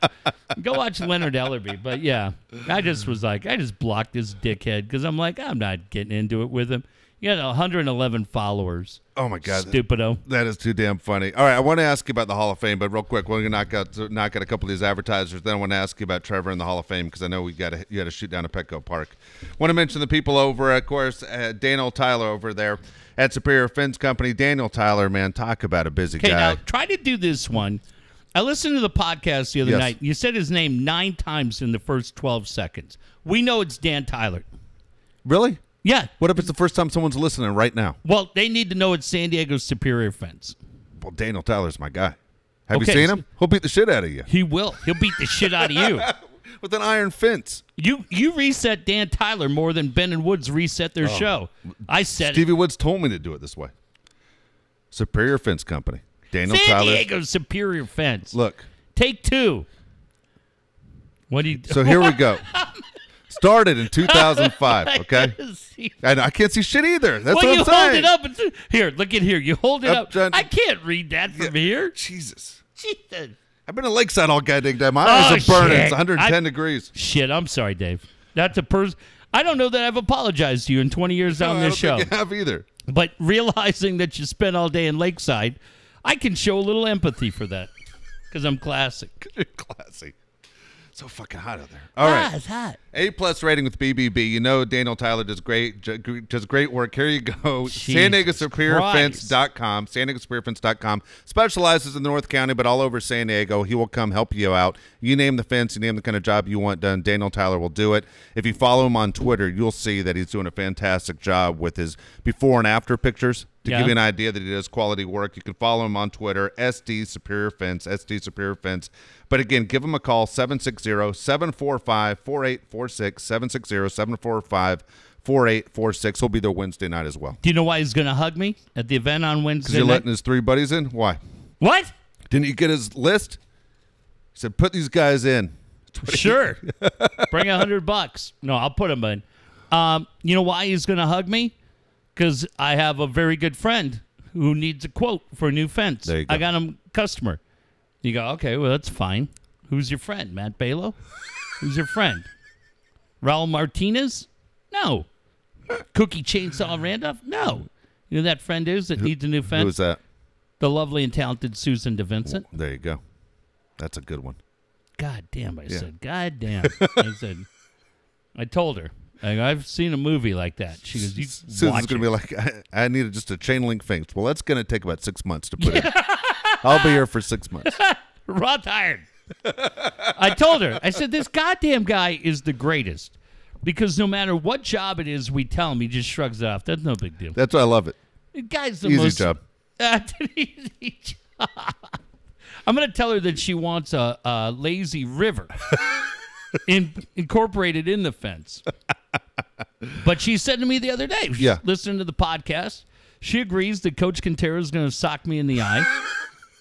Go watch Leonard Ellerbe. But yeah, I just was like, I just blocked this dickhead because I'm like, I'm not getting into it with him. You got 111 followers.
Oh my God.
Stupido.
That is too damn funny. All right, I want to ask you about the Hall of Fame, but real quick, we're gonna knock out knock out a couple of these advertisers. Then I want to ask you about Trevor in the Hall of Fame because I know we got you got to shoot down to Petco Park. Want to mention the people over, of course, uh, Daniel Tyler over there at Superior Fence Company. Daniel Tyler, man, talk about a busy
Okay,
guy.
now try to do this one. I listened to the podcast the other
Yes.
night. You said his name nine times in the first 12 seconds. We know it's Dan Tyler.
really?
Yeah.
What if it's the first time someone's listening right now?
Well, they need to know it's San Diego's Superior Fence.
Well, Daniel Tyler's my guy. Have
Okay,
you seen
so-
him? He'll beat the shit out of you
He will. He'll beat the shit out of you. <laughs>
with an iron fence.
You you reset Dan Tyler more than Ben and Woods reset their oh. show. I said
Stevie Woods told me to do it this way. Superior Fence Company. Daniel
it. San
Tyler.
Diego's Superior Fence.
Look,
Take two. What do you?
so here we go. <laughs> Started in 2005. <laughs> Okay,
See?
and I can't see shit either. That's
Well,
what
you
I'm
hold it up. Here, look at here. You hold it
Up.
I can't read that from here.
Jesus,
Jesus.
I've been in Lakeside all goddamn day. My eyes
Oh,
are burning.
shit.
It's 110
I-
degrees.
Shit, I'm sorry, Dave. That's a person. I don't know that I've apologized to you in 20 years
No,
on
I
this
don't
show.
think you have either.
But realizing that you spent all day in Lakeside, I can show a little empathy for that because I'm classic. <laughs>
You're classy. So fucking hot out there. All right.
Ah, it's hot.
A plus rating with BBB. You know Daniel Tyler does great does great work. Here you go. San Diego
Jesus
SuperiorFence.com. San Diego SuperiorFence.com specializes in the North County, but all over San Diego. He will come help you out. You name the fence, you name the kind of job you want done. Daniel Tyler will do it. If you follow him on Twitter, you'll see that he's doing a fantastic job with his before and after pictures. To
Yeah.
give you an idea that he does quality work, you can follow him on Twitter, SD Superior Fence, SD Superior Fence. But again, give him a call, 760 745 4846, 760 745 4846. He'll be there Wednesday night as well.
Do you know why he's going to hug me at the event on Wednesday?
Because you're
night?
letting his three buddies in? Why?
what?
Didn't you get his list? He said, put these guys in. <laughs>
Sure. Bring a hundred bucks. No, I'll put them in. Um, you know why he's going to hug me? Because I have a very good friend who needs a quote for a new fence.
There you go.
I got him customer. You go, okay, well that's fine. Who's your friend? Matt Balo? Who's your friend? Raul Martinez? No. Cookie Chainsaw Randolph? No. You know who that friend is that needs a new fence?
Who's that?
The lovely and talented Susan DeVincent.
There you go. That's a good one.
God damn, I
Yeah.
said. God damn. I said, <laughs> I told her, Go, I've seen a movie like that. She goes, you
Susan's
watch
going to be like, I, I needed just a chain link fence. Well, that's going to take about six months to put in. <laughs> I'll be here for six months. <laughs>
Raw tired. I told her, I said, this goddamn guy is the greatest. Because no matter what job it is we tell him, he just shrugs it off. That's no big deal.
That's why I love it.
The guy's the
Easy
most
job. <laughs>
Uh, easy job. I'm gonna tell her that she wants a, a lazy river in, incorporated in the fence. But she said to me the other day,
Yeah.
listening to the podcast, she agrees that Coach Quintero is going to sock me in the eye. <laughs>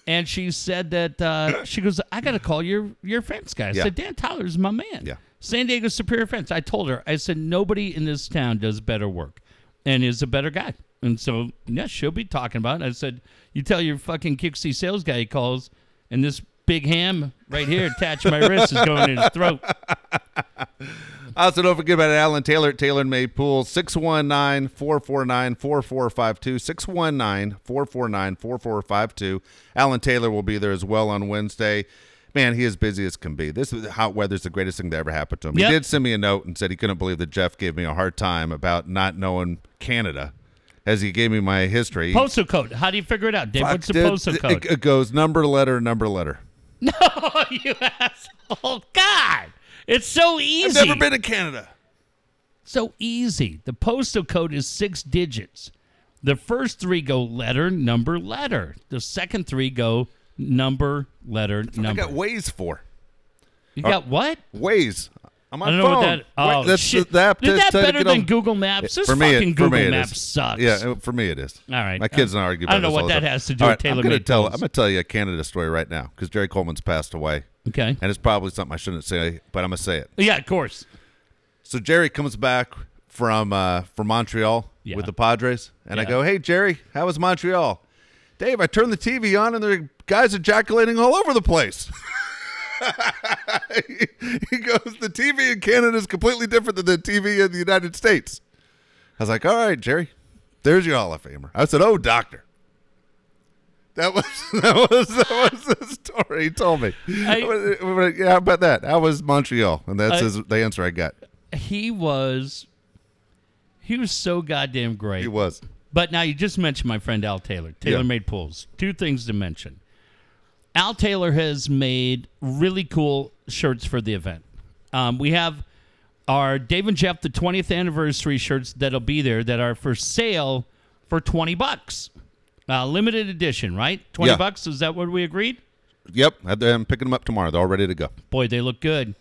And she said that uh, she goes, I got to call your your fence guy. I
Yeah.
said, Dan Tyler's my man.
Yeah.
San Diego Superior Fence. I told her, I said, nobody in this town does better work and is a better guy. And so, yeah, she'll be talking about it. I said, you tell your fucking Kixie sales guy he calls, and this big ham right here attached to my wrist is going in his throat. <laughs>
Also, don't forget about Alan Taylor at Taylor and May Pool, 619 449 4452. 619 449 4452. Alan Taylor will be there as well on Wednesday. Man, he is busy as can be. This is hot weather's the greatest thing that ever happened to him.
Yep.
He did send me a note and said he couldn't believe that Jeff gave me a hard time about not knowing Canada as he gave me my history.
Postal code. How do you figure it out, Dave?
Fuck,
What's the postal
it-
code?
It, goes number, letter, number, letter. <laughs>
no, you <laughs> asshole. God. It's so easy.
I've never been to Canada.
So easy. The postal code is six digits. The first three go letter, number, letter. The second three go number, letter,
I
number.
got Waze for.
you got uh, what?
Waze. On
I don't
phone.
know what that. Oh,
Wait, that's
shit.
the, app
Is that better than
on-
Google Maps? This
for me,
fucking
it, for
Google
me
Maps
is.
sucks.
Yeah, for me it is.
All right.
My kids and I argue
I don't know what that
time.
has to do
All
with
right, I'm gonna tell. I'm gonna tell you a Canada story right now because Jerry Coleman's passed away,
Okay.
and it's probably something I shouldn't say, but I'm gonna say it.
Yeah, of course.
So Jerry comes back from uh, from Montreal
Yeah.
with the Padres, and I go, "Hey Jerry, how was Montreal?" Dave, I turned the TV on, and there are guys ejaculating all over the place. <laughs> he goes, "The TV in Canada is completely different than the TV in the United States." I was like, "All right, Jerry, there's your Hall of Famer." I said, "Oh, doctor." That was <laughs> that was that was the story he told me.
I-
yeah, how about that? How was Montreal? And that's
I-
his, the answer I got.
He was. He was so goddamn great.
He was.
But now you just mentioned my friend Al Taylor, Taylor
Yeah.
Made Pools. Two things to mention. Al Taylor has made really cool shirts for the event. Um, we have our Dave and Jeff the 20th anniversary shirts that'll be there that are for sale for 20 bucks. Uh, limited edition, right? 20
Yeah.
bucks. Is that what we agreed?
Yep, I'm picking them up tomorrow. They're all ready to go.
Boy, they look good.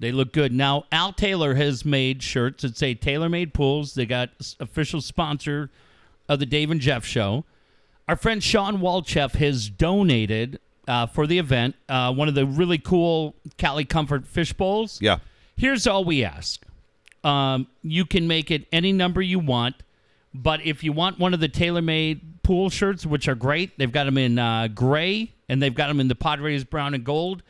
They look good. Now, Al Taylor has made shirts that say Taylor Made Pools. They got s- official sponsor of the Dave and Jeff show. Our friend Sean Walchef has donated uh, for the event uh, one of the really cool Cali Comfort fish bowls.
Yeah,
Here's all we ask. Um, you can make it any number you want, but if you want one of the tailor-made pool shirts, which are great, they've got them in uh, gray and they've got them in the Padres brown and gold.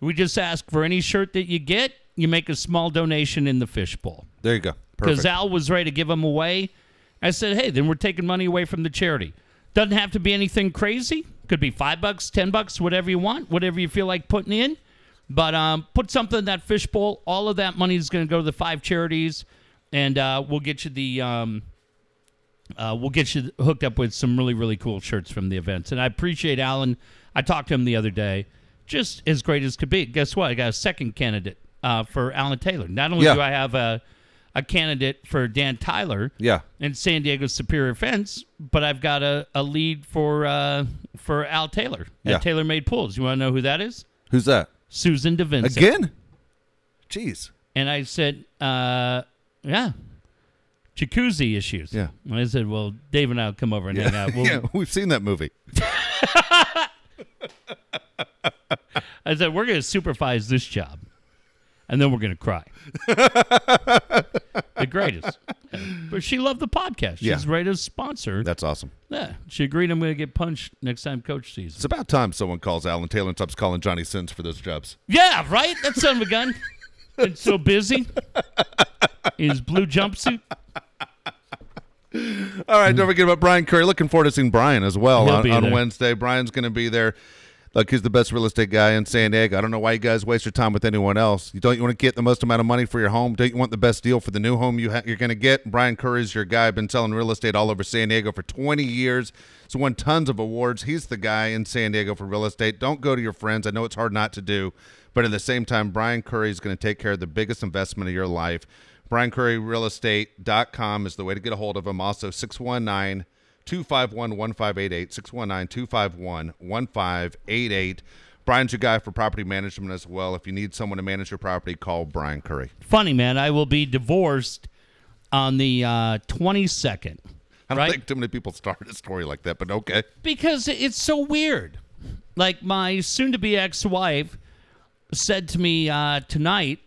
We just ask for any shirt that you get, you make a small donation in the fishbowl.
there you go.
Because Al was ready to give them away. I said, hey, then we're taking money away from the charity. Doesn't have to be anything crazy. Could be five bucks, ten bucks, whatever you want, whatever you feel like putting in. But um, put something in that fishbowl. All of that money is going to go to the five charities, and uh, we'll get you the um, uh, we'll get you hooked up with some really really cool shirts from the events. And I appreciate Alan. I talked to him the other day, just as great as could be. Guess what? I got a second candidate uh, for Alan Taylor. Not only
Yeah.
do I have a a candidate for Dan Tyler
yeah,
in San Diego Superior Fence, but I've got a, a lead for uh, for Al Taylor at
Yeah.
Taylor Made Pools. You want to know who that is?
who's that
Susan DeVincent.
again? Jeez.
And I said, uh, yeah, jacuzzi issues.
Yeah.
And I said, well, Dave and I'll come over and hang out. We'll, <laughs>
yeah, we've seen that movie. <laughs>
I said, we're going to supervise this job, and then we're going to cry. <laughs> the greatest. But she loved the podcast. She's
Yeah.
ready to sponsor.
That's awesome.
yeah. She agreed I'm going to get punched next time Coach sees.
It's about time someone calls Alan Taylor and stops calling Johnny Sins for those jobs.
Yeah, right? That son of a gun. Been so busy. In his blue jumpsuit.
All right, don't forget about Brian Curry. Looking forward to seeing Brian as well on, on. Wednesday. Brian's going to be there. Look, he's the best real estate guy in San Diego. I don't know why you guys waste your time with anyone else. You don't you want to get the most amount of money for your home? Don't you want the best deal for the new home you ha- you're going to get? Brian Curry's your guy. Been selling real estate all over San Diego for 20 years. He's won tons of awards. He's the guy in San Diego for real estate. Don't go to your friends. I know it's hard not to do, but at the same time, Brian Curry is going to take care of the biggest investment of your life. BrianCurryRealEstate.com is the way to get a hold of him. Also, 619 251 1588. 619 251 1588. Brian's your guy for property management as well. If you need someone to manage your property, call Brian Curry.
Funny man, I will be divorced on the uh, 22nd.
I don't
Right.
think too many people start a story like that, but okay.
because it's so weird. Like my soon-to-be ex-wife said to me uh, tonight.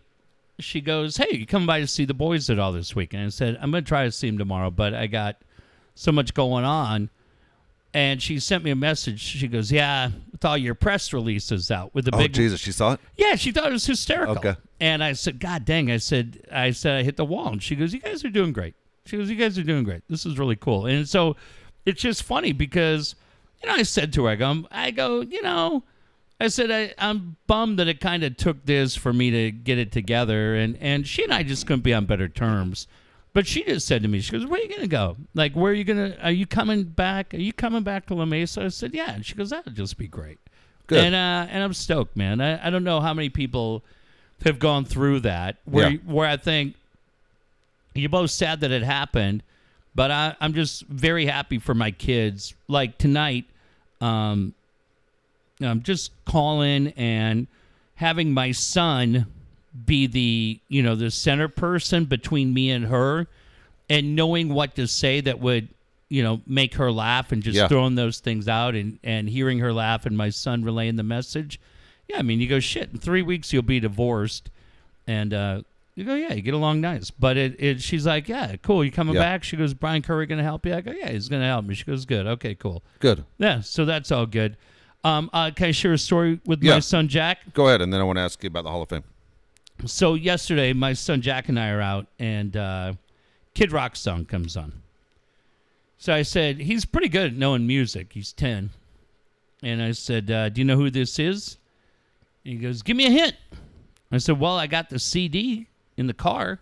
She goes, "Hey, you coming by to see the boys at all this weekend. And I said, "I'm going to try to see them tomorrow, but I got so much going on." And she sent me a message. She goes, "Yeah, with all your press releases out with the
Oh,
big
Jesus. She saw it?
yeah, she thought it was hysterical.
Okay.
And I said, God dang, I said, I said I hit the wall. And she goes, You guys are doing great. She goes, You guys are doing great. This is really cool. And so it's just funny because, you know, I said to her, I go, I go, you know, I said I, I'm bummed that it kind of took this for me to get it together, and and she and I just couldn't be on better terms. But she just said to me, she goes, "Where are you gonna go? Like, where are you gonna? Are you coming back? Are you coming back to La Mesa?" I said, "Yeah." And she goes, "That'll just be great."
Good.
And uh, and I'm stoked, man. I, I don't know how many people have gone through that where
Yeah.
where I think you're both sad that it happened, but I, I'm just very happy for my kids. Like tonight, um, I'm just calling and having my son be the you know the center person between me and her, and knowing what to say that would you know make her laugh and just
Yeah.
throwing those things out and and hearing her laugh and my son relaying the message. Yeah, I mean, you go shit. In three weeks, you'll be divorced, and uh, you go, yeah, you get along nice. But it, it she's like, yeah, cool. You coming
Yeah.
back? She goes, Brian Curry gonna help you? I go, yeah, he's gonna help me. She goes, good, okay, cool.
Good.
Yeah, so that's all good. Um, uh, can I share a story with
Yeah.
my son Jack?
Go ahead, and then I want to ask you about the Hall of Fame.
So yesterday, my son Jack and I are out, and uh, Kid Rock song comes on. So I said he's pretty good at knowing music. He's ten, and I said, uh, "Do you know who this is?" And he goes, "Give me a hint." I said, "Well, I got the CD in the car."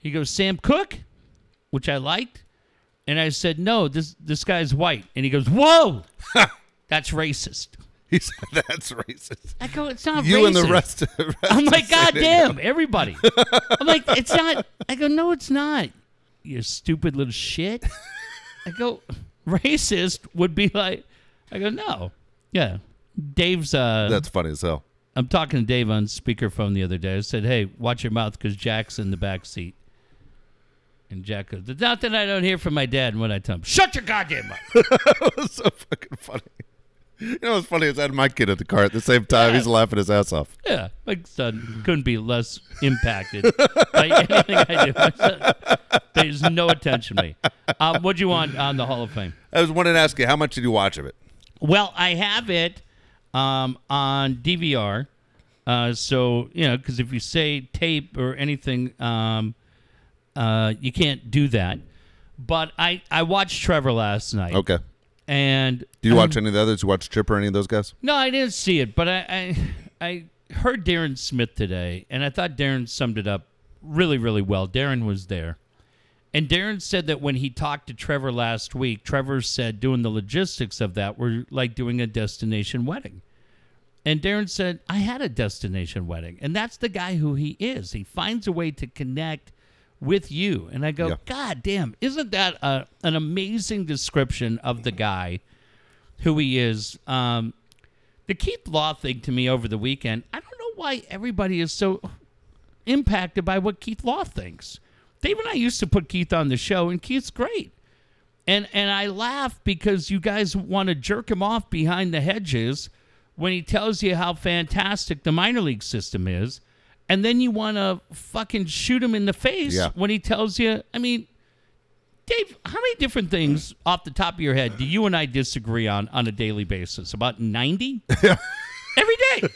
He goes, "Sam Cooke," which I liked, and I said, "No, this this guy's white." And he goes, "Whoa, <laughs> that's racist." <laughs>
He said that's racist.
I go, "It's not racist.
You
racist."
and the rest. rest
I'm like, God damn, everybody. I'm like, it's not. I go, no, it's not. You stupid little shit. I go, racist would be like, I go, no. Yeah. Dave's, uh,
That's funny as hell.
I'm talking to Dave on speakerphone the other day. I said, hey, watch your mouth because Jack's in the back seat. And Jack goes, not that I don't hear from my dad. And when I tell him, shut your goddamn mouth. <laughs>
That was so fucking funny. You know what's funny is I had my kid at the car at the same time.
Yeah.
He's laughing his ass off.
Yeah, my son couldn't be less impacted by <laughs> anything I do. Pays no attention to me. Um, what do you want on the Hall of Fame?
I was wanting to ask you, how much did you watch of it?
Well, I have it um, on DVR. Uh, so, you know, because if you say tape or anything, um, uh, you can't do that. But I, I watched Trevor last night.
Okay.
And
Do you watch any of the others? You watch Chip or any of those guys?
No, I didn't see it, but I, I I heard Darren Smith today, and I thought Darren summed it up really, really well. Darren was there. And Darren said that when he talked to Trevor last week, Trevor said doing the logistics of that were like doing a destination wedding. And Darren said, I had a destination wedding. And that's the guy who he is. He finds a way to connect with you. And I go,
Yeah.
God damn, isn't that a, an amazing description of the guy who he is? Um, the Keith Law thing to me over the weekend, I don't know why everybody is so impacted by what Keith Law thinks. Dave and I used to put Keith on the show, and Keith's great. And and I laugh because you guys want to jerk him off behind the hedges when he tells you how fantastic the minor league system is, and then you want to fucking shoot him in the face
Yeah.
when he tells you. I mean, Dave, how many different things off the top of your head do you and I disagree on on a daily basis? About ninety. <laughs> Every day.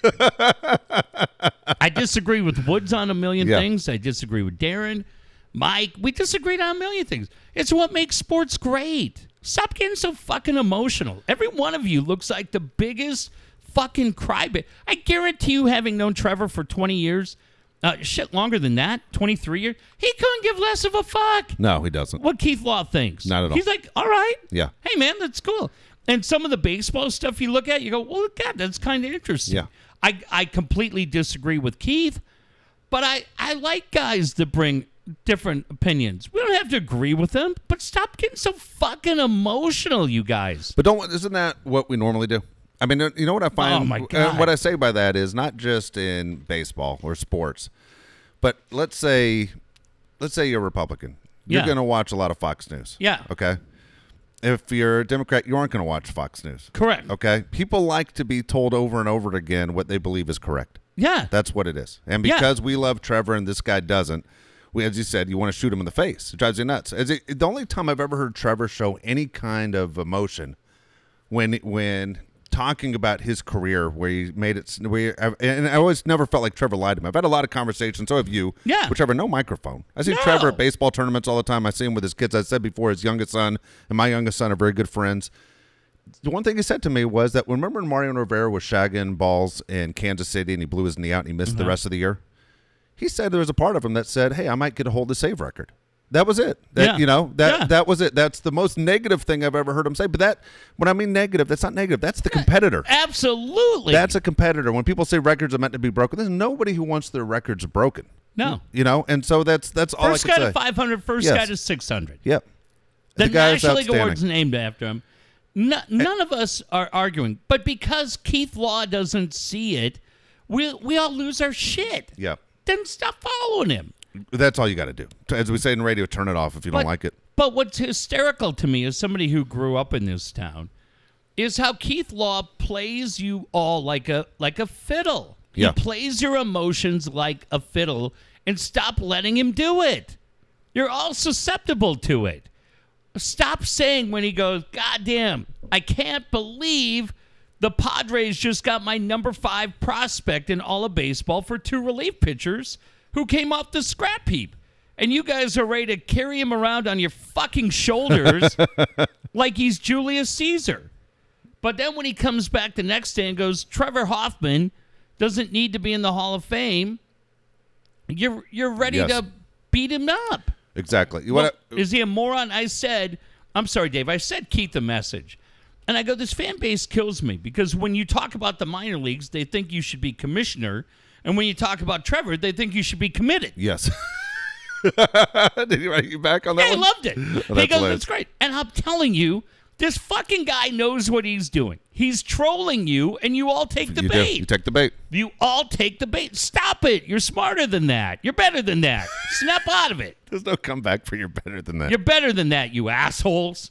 I disagree with Woods on a million
Yeah.
things. I disagree with Darren. Mike, we disagreed on a million things. It's what makes sports great. Stop getting so fucking emotional. Every one of you looks like the biggest fucking crybaby. I guarantee you, having known Trevor for 20 years, uh, shit, longer than that, 23 years, he couldn't give less of a fuck
No, he doesn't.
what Keith Law thinks.
Not at all.
He's like, all right.
Yeah.
Hey, man, that's cool. And some of the baseball stuff you look at, you go, well, God, that's kind of interesting.
Yeah.
I, I completely disagree with Keith, but I, I like guys that bring different opinions. We don't have to agree with them, but stop getting so fucking emotional, you guys.
But don't isn't that what we normally do? I mean, you know what I find.
Oh, my
uh, what I say by that is not just in baseball or sports, but let's say, let's say you're a Republican. You're
Yeah.
going to watch a lot of Fox News.
Yeah.
Okay. If you're a Democrat, you aren't going to watch Fox News.
Correct.
Okay. People like to be told over and over again what they believe is correct.
Yeah.
That's what it is. And
Yeah.
because we love Trevor and this guy doesn't, we, as you said, you want to shoot him in the face. It drives you nuts. As it, the only time I've ever heard Trevor show any kind of emotion when when talking about his career, where he made it, where and I always never felt like Trevor lied to me. I've had a lot of conversations. So have you.
Yeah.
With Trevor, no microphone. I see
No.
Trevor at baseball tournaments all the time. I see him with his kids. I said before, his youngest son and my youngest son are very good friends the one thing he said to me was that remember when Mariano Rivera was shagging balls in Kansas City and he blew his knee out and he missed
Uh-huh.
the rest of the year? He said there was a part of him that said, "Hey, I might get a hold of the save record." That was it. That
Yeah.
you know that
Yeah.
that was it. That's the most negative thing I've ever heard him say. But that when I mean negative, that's not negative. That's the competitor.
Absolutely.
That's a competitor. When people say records are meant to be broken, there's nobody who wants their records broken.
no.
You know, and so that's that's all
First guy to 500, first
Yes.
guy to 600.
Yep.
The,
guy is
National League. Awards named after him. No, none of us are arguing, but because Keith Law doesn't see it, we we all lose our shit.
Yep.
Then stop following him.
That's all you got to do. As we say in radio, turn it off if you don't like it.
But what's hysterical to me as somebody who grew up in this town is how Keith Law plays you all like a like a fiddle.
Yeah.
He plays your emotions like a fiddle and stop letting him do it. You're all susceptible to it. Stop saying when he goes, God damn, I can't believe the Padres just got my number five prospect in all of baseball for two relief pitchers who came off the scrap heap. And you guys are ready to carry him around on your fucking shoulders <laughs> like he's Julius Caesar. But then when he comes back the next day and goes, Trevor Hoffman doesn't need to be in the Hall of Fame, you're you're ready
Yes.
to beat him up.
Exactly. You
Well, is he a moron? I said, I'm sorry, Dave. I said Keith the message. And I go, this fan base kills me because when you talk about the minor leagues, they think you should be commissioner. And when you talk about Trevor, they think you should be committed.
Yes. <laughs> Did he write you back on that
I
one?
loved it. <laughs> he
that's
goes,
hilarious.
that's great. And I'm telling you, this fucking guy knows what he's doing. He's trolling you, and you all take the
you do.
bait.
You take the bait.
You all take the bait. Stop it. You're smarter than that. You're better than that. <laughs> Snap out of it.
There's no comeback for you're better than that.
You're better than that, you assholes.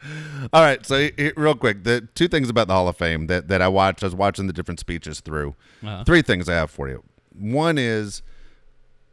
<laughs>
All right, so real quick, the two things about the Hall of Fame that, that I watched, I was watching the different speeches through.
Uh-huh.
Three things I have for you. One is,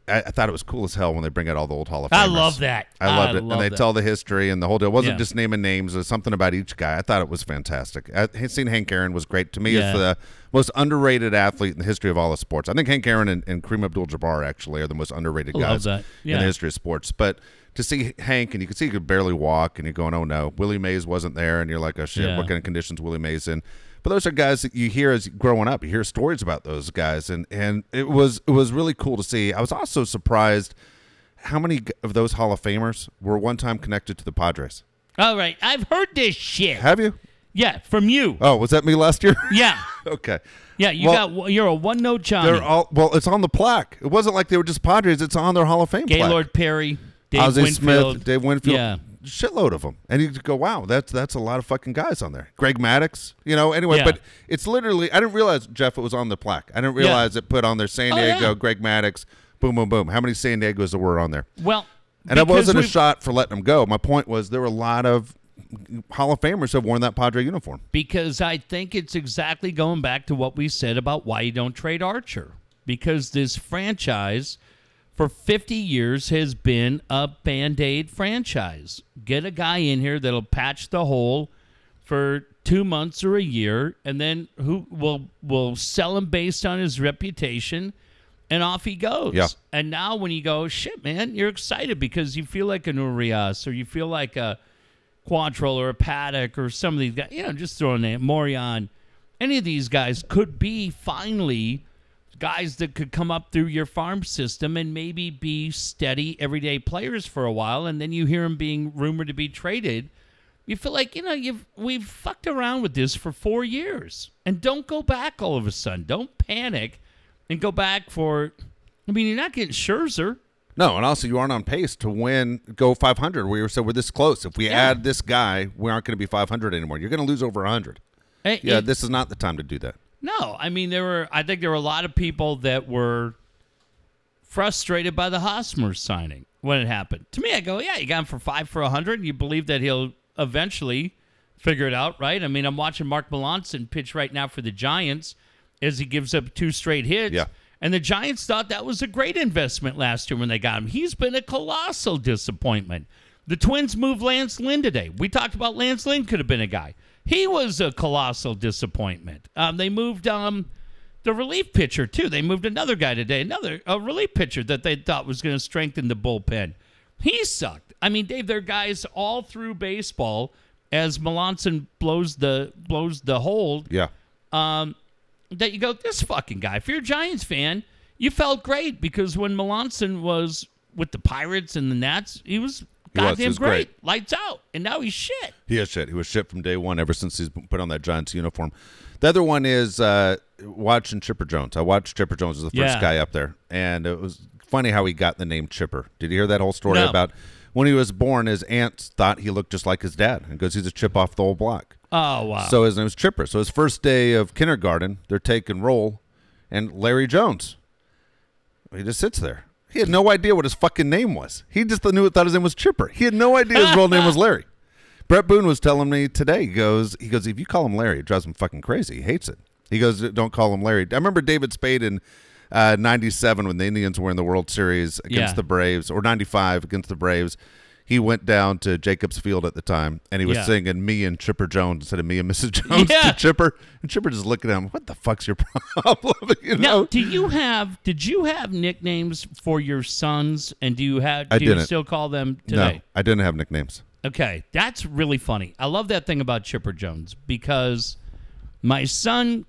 I, I thought it was cool as hell when they bring out all the old Hall of Famers.
I love that.
I loved
I
it,
love
and they
that.
tell the history and the whole deal. It wasn't
Yeah.
just naming names; it was something about each guy. I thought it was fantastic. I, seeing Hank Aaron was great to me.
Yeah.
It's the most underrated athlete in the history of all of sports. I think Hank Aaron and, and Kareem Abdul-Jabbar actually are the most underrated
I
guys
that.
in the history of sports. But to see Hank, and you could see he could barely walk, and you're going, "Oh no, Willie Mays wasn't there," and you're like, "Oh shit,
Yeah.
what kind of conditions Willie Mays in?" But those are guys that you hear as growing up. You hear stories about those guys, and and it was it was really cool to see. I was also surprised how many of those Hall of Famers were one time connected to the Padres.
All right. I've heard this shit.
Have you?
Yeah, from you.
Oh, was that me last year? <laughs>
Yeah. <laughs>
okay.
Yeah, you
Well,
got you're a one note Johnny.
They're all well. It's on the plaque. It wasn't like they were just Padres. It's on their Hall of Fame plaque.
Gaylord Perry, Dave
Ozzie
Winfield.
Smith, Dave Winfield,
Yeah.
shitload of them, and you go, "Wow, that's that's a lot of fucking guys on there." Greg Maddux, you know. Anyway,
Yeah.
but it's literally I didn't realize Jeff it was on the plaque. I didn't realize it put on there San
Oh, yeah.
Diego, Greg Maddux, boom, boom, boom. How many San Diegos there were on there?
Well,
And it
because
wasn't a
we've-
shot for letting them go. My point was there were a lot of Hall of Famers who have worn that Padre uniform.
because I think it's exactly going back to what we said about why you don't trade Archer. Because this franchise for 50 years has been a band aid franchise. Get a guy in here that'll patch the hole for two months or a year, and then who will will sell him based on his reputation. and off he goes.
Yeah.
And now when you go, shit, man, you're excited because you feel like an Urias or you feel like a Quantrill or a Paddack or some of these guys, you know, just throwing name Morejon. Any of these guys could be finally guys that could come up through your farm system and maybe be steady everyday players for a while, and then you hear them being rumored to be traded. You feel like you know you've we've fucked around with this for four years, and don't go back all of a sudden. Don't panic, and go back for. I mean, you're not getting Scherzer.
No, and also you aren't on pace to win, go 500. We were said we're this close. If we
Yeah.
add this guy, we aren't going to be 500 anymore. You're going to lose over 100.
Eh,
Yeah, this is not the time to do that.
No, I mean there were. I think there were a lot of people that were frustrated by the Hosmer signing when it happened. To me, I go, yeah, you got him for five for a hundred. You believe that he'll eventually figure it out, right? I mean, I'm watching Mark Melancon pitch right now for the Giants as he gives up two straight hits.
Yeah.
And the Giants thought that was a great investment last year when they got him. He's been a colossal disappointment. The Twins moved Lance Lynn today. We talked about Lance Lynn could have been a guy. He was a colossal disappointment. Um, they moved um, the relief pitcher too. They moved another guy today, another a relief pitcher that they thought was going to strengthen the bullpen. He sucked. I mean, Dave, they're guys all through baseball as Melancon blows the blows the hold
Yeah.
that you go, this fucking guy. If you're a Giants fan, you felt great because when Melancon was with the Pirates and the Nats, he was
He was. He
goddamn
was
great.
great.
Lights out. And now he's shit.
He is shit. He was shit from day one ever since he's put on that Giants uniform. The other one is uh, watching Chipper Jones. I watched Chipper Jones as the first
Yeah.
guy up there, and it was funny how he got the name Chipper. Did you hear that whole story
No.
about when he was born? His aunts thought he looked just like his dad, and goes, "He's a chip off the old block."
Oh, wow.
So his name was Chipper. So his first day of kindergarten, they're taking roll, and Larry Jones. He just sits there. He had no idea what his fucking name was. He just knew thought his name was Chipper. He had no idea his real name was Larry. <laughs> Bret Boone was telling me today. He goes, he goes, if you call him Larry, it drives him fucking crazy. He hates it. He goes, don't call him Larry. I remember David Spade in uh, '97 when the Indians were in the World Series against
Yeah.
the Braves, or '95 against the Braves. He went down to Jacobs Field at the time, and he was
Yeah.
singing "Me and Chipper Jones" instead of "Me and Mrs. Jones"
Yeah.
to Chipper, and Chipper just looking at him. What the fuck's your <laughs> problem? <laughs> you
now,
know?
do you have did you have nicknames for your sons and do you have
I
do you
didn't.
still call them today? no?
I didn't have nicknames.
Okay, that's really funny. I love that thing about Chipper Jones because my son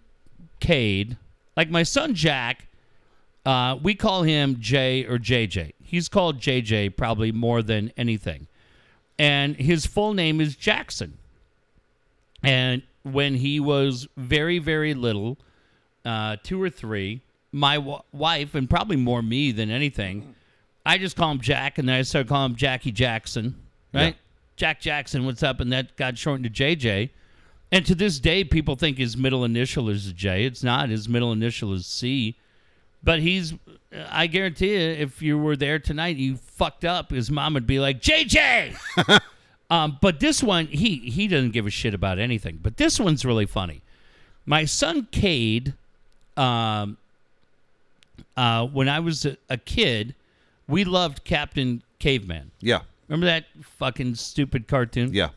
Cade, like my son Jack, uh, we call him J or JJ. He's called JJ probably more than anything. And his full name is Jackson. And when he was very, very little, uh, two or three, my w- wife, and probably more me than anything, I just call him Jack, and then I started calling him Jackie Jackson, right?
Yeah.
Jack Jackson, what's up? And that got shortened to JJ. And to this day, people think his middle initial is a J. It's not. His middle initial is C. But he's, I guarantee you, if you were there tonight, you fucked up. His mom would be like, JJ! <laughs> um, but this one, he, he doesn't give a shit about anything. But this one's really funny. My son, Cade, um, uh, when I was a, a kid, we loved Captain Caveman.
Yeah,
Remember that fucking stupid cartoon?
yeah,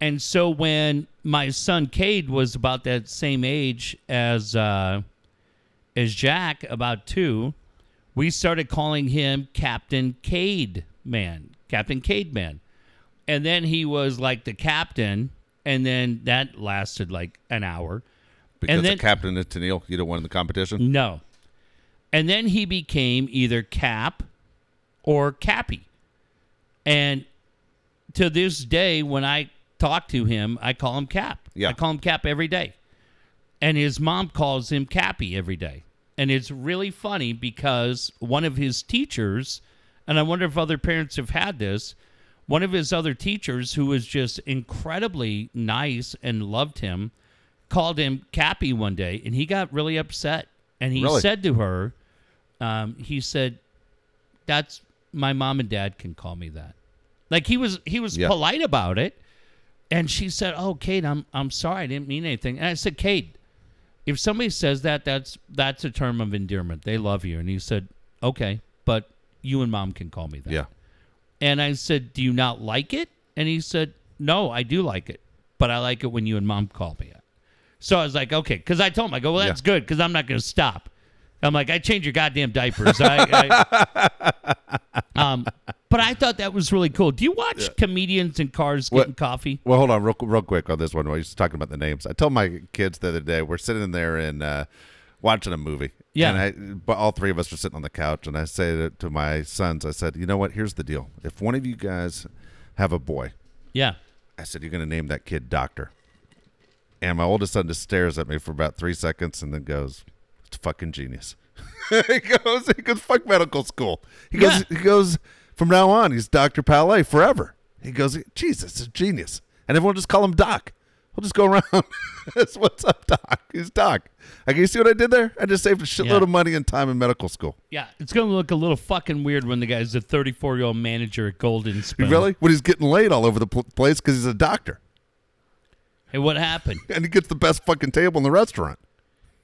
And so when my son Cade was about that same age as uh, as Jack, about two, we started calling him Captain Cade Man, Captain Cade Man, and then he was like the captain, and then that lasted like an hour.
because
then-
the captain is Tennille. You don't win the competition.
No, and then he became either Cap or Cappy, and to this day, when I talk to him, I call him Cap.
Yeah.
I call him Cap every day. And his mom calls him Cappy every day. And it's really funny because one of his teachers, and I wonder if other parents have had this, one of his other teachers who was just incredibly nice and loved him called him Cappy one day and he got really upset. And he
Really?
said to her, um, he said, That's my mom and dad can call me that. Like he was he was
Yeah.
polite about it. And she said, "Oh, Cade, I'm I'm sorry. I didn't mean anything." And I said, "Cade, if somebody says that, that's that's a term of endearment. They love you." And he said, "Okay, but you and mom can call me that."
Yeah,
And I said, "Do you not like it?" And he said, "No, I do like it, but I like it when you and mom call me it." So I was like, "Okay," because I told him, "I go, well, that's
Yeah.
good, because I'm not going to stop." I'm like, I change your goddamn diapers. I, I, <laughs> um, but I thought that was really cool. Do you watch comedians in cars getting coffee?
Well, hold on, real, real quick on this one. While you're talking about the names, I told my kids the other day we're sitting there and uh, watching a movie.
Yeah.
and I, but all three of us are sitting on the couch, and I say to, my sons, I said, "You know what? Here's the deal. If one of you guys have a boy,
Yeah.
I said you're going to name that kid Doctor." And my oldest son just stares at me for about three seconds, and then goes, "It's fucking genius." <laughs> he goes, he goes, "Fuck medical school." He goes,
Yeah.
he goes. From now on, he's Doctor Palais forever. He goes, Jesus, a genius, and everyone just call him Doc. We'll just go <laughs> around. That's what's up, Doc. He's Doc. Like, you see what I did there? I just saved a shitload
Yeah.
of money and time in medical school.
Yeah. It's going to look a little fucking weird when the guy's a 34 year old manager at Golden Spoon.
Really? When he's getting laid all over the pl- place because he's a doctor
Hey, what happened? <laughs>
and he gets the best fucking table in the restaurant.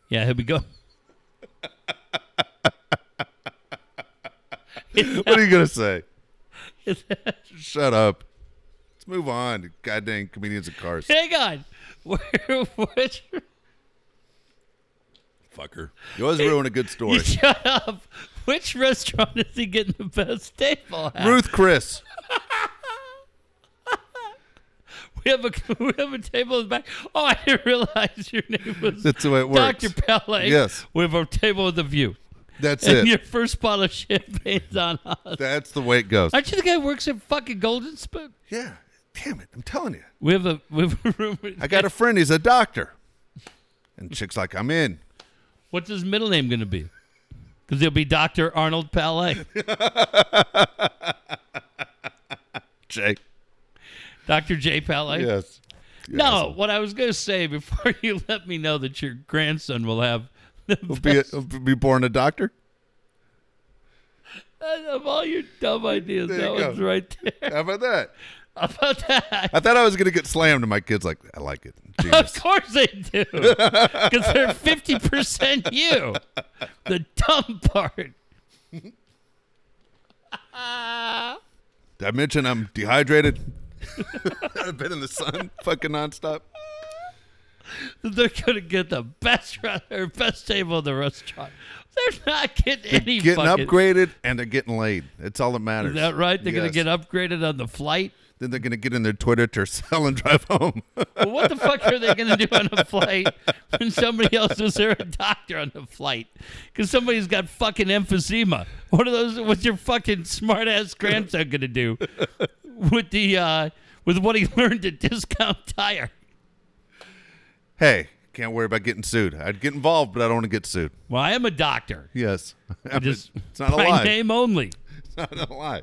Yeah, here we go. <laughs>
What are you gonna say? <laughs> Shut up. Let's move on. Goddamn comedians and cars.
Hang on. <laughs> Where, which,
Fucker. You always ruin a good story.
you shut up. Which restaurant is he getting the best table at?
Ruth Chris.
We have a <laughs> we have a table in the back. Oh, I didn't realize your name was
That's the way it works.
Dr. Palais.
Yes.
We have a table with a view.
That's
and
it.
your first bottle of champagne's on us.
That's the way it goes.
Aren't you the guy who works at fucking Golden Spoon?
Yeah. Damn it. I'm telling you.
We have a we have a room. with-
I got a friend. He's a doctor. And chick's like, I'm in.
What's his middle name going to be? Because he'll be Dr. Arnold Palais. <laughs>
Jake.
Dr. J. Palais.
Yes.
No, what I was going to say <laughs> before you let me know that your grandson will have the
He'll be, he'll be born a doctor.
Uh, of all your dumb ideas.
There
That
go.
one's right there.
How about that? <laughs>
How about that?
I thought I was going to get slammed, and my kid's like, I like it. <laughs>
Of course they do. Because they're 50% you. The dumb part.
Did I mention I'm dehydrated? I've <laughs> been in the sun fucking nonstop.
They're going to get the best or best table in the restaurant. They're not getting any
Getting
fucking,
upgraded and they're getting laid. It's all that matters.
Is that right? They're gonna get upgraded on the flight.
Then they're going to get in their Twitter to <laughs> sell and drive home.
Well, what the fuck are they going to do on a flight when somebody else is there a doctor on the flight? Because somebody's got fucking emphysema. What are those? What's your fucking smart ass grandson going to do with the uh, with what he <laughs> learned at Discount Tire?
hey, can't worry about getting sued. I'd get involved, but I don't want to get sued.
Well, I am a doctor.
Yes. <laughs>
I'm Just
it's not a
by
lie.
name only. <laughs>
It's not a lie.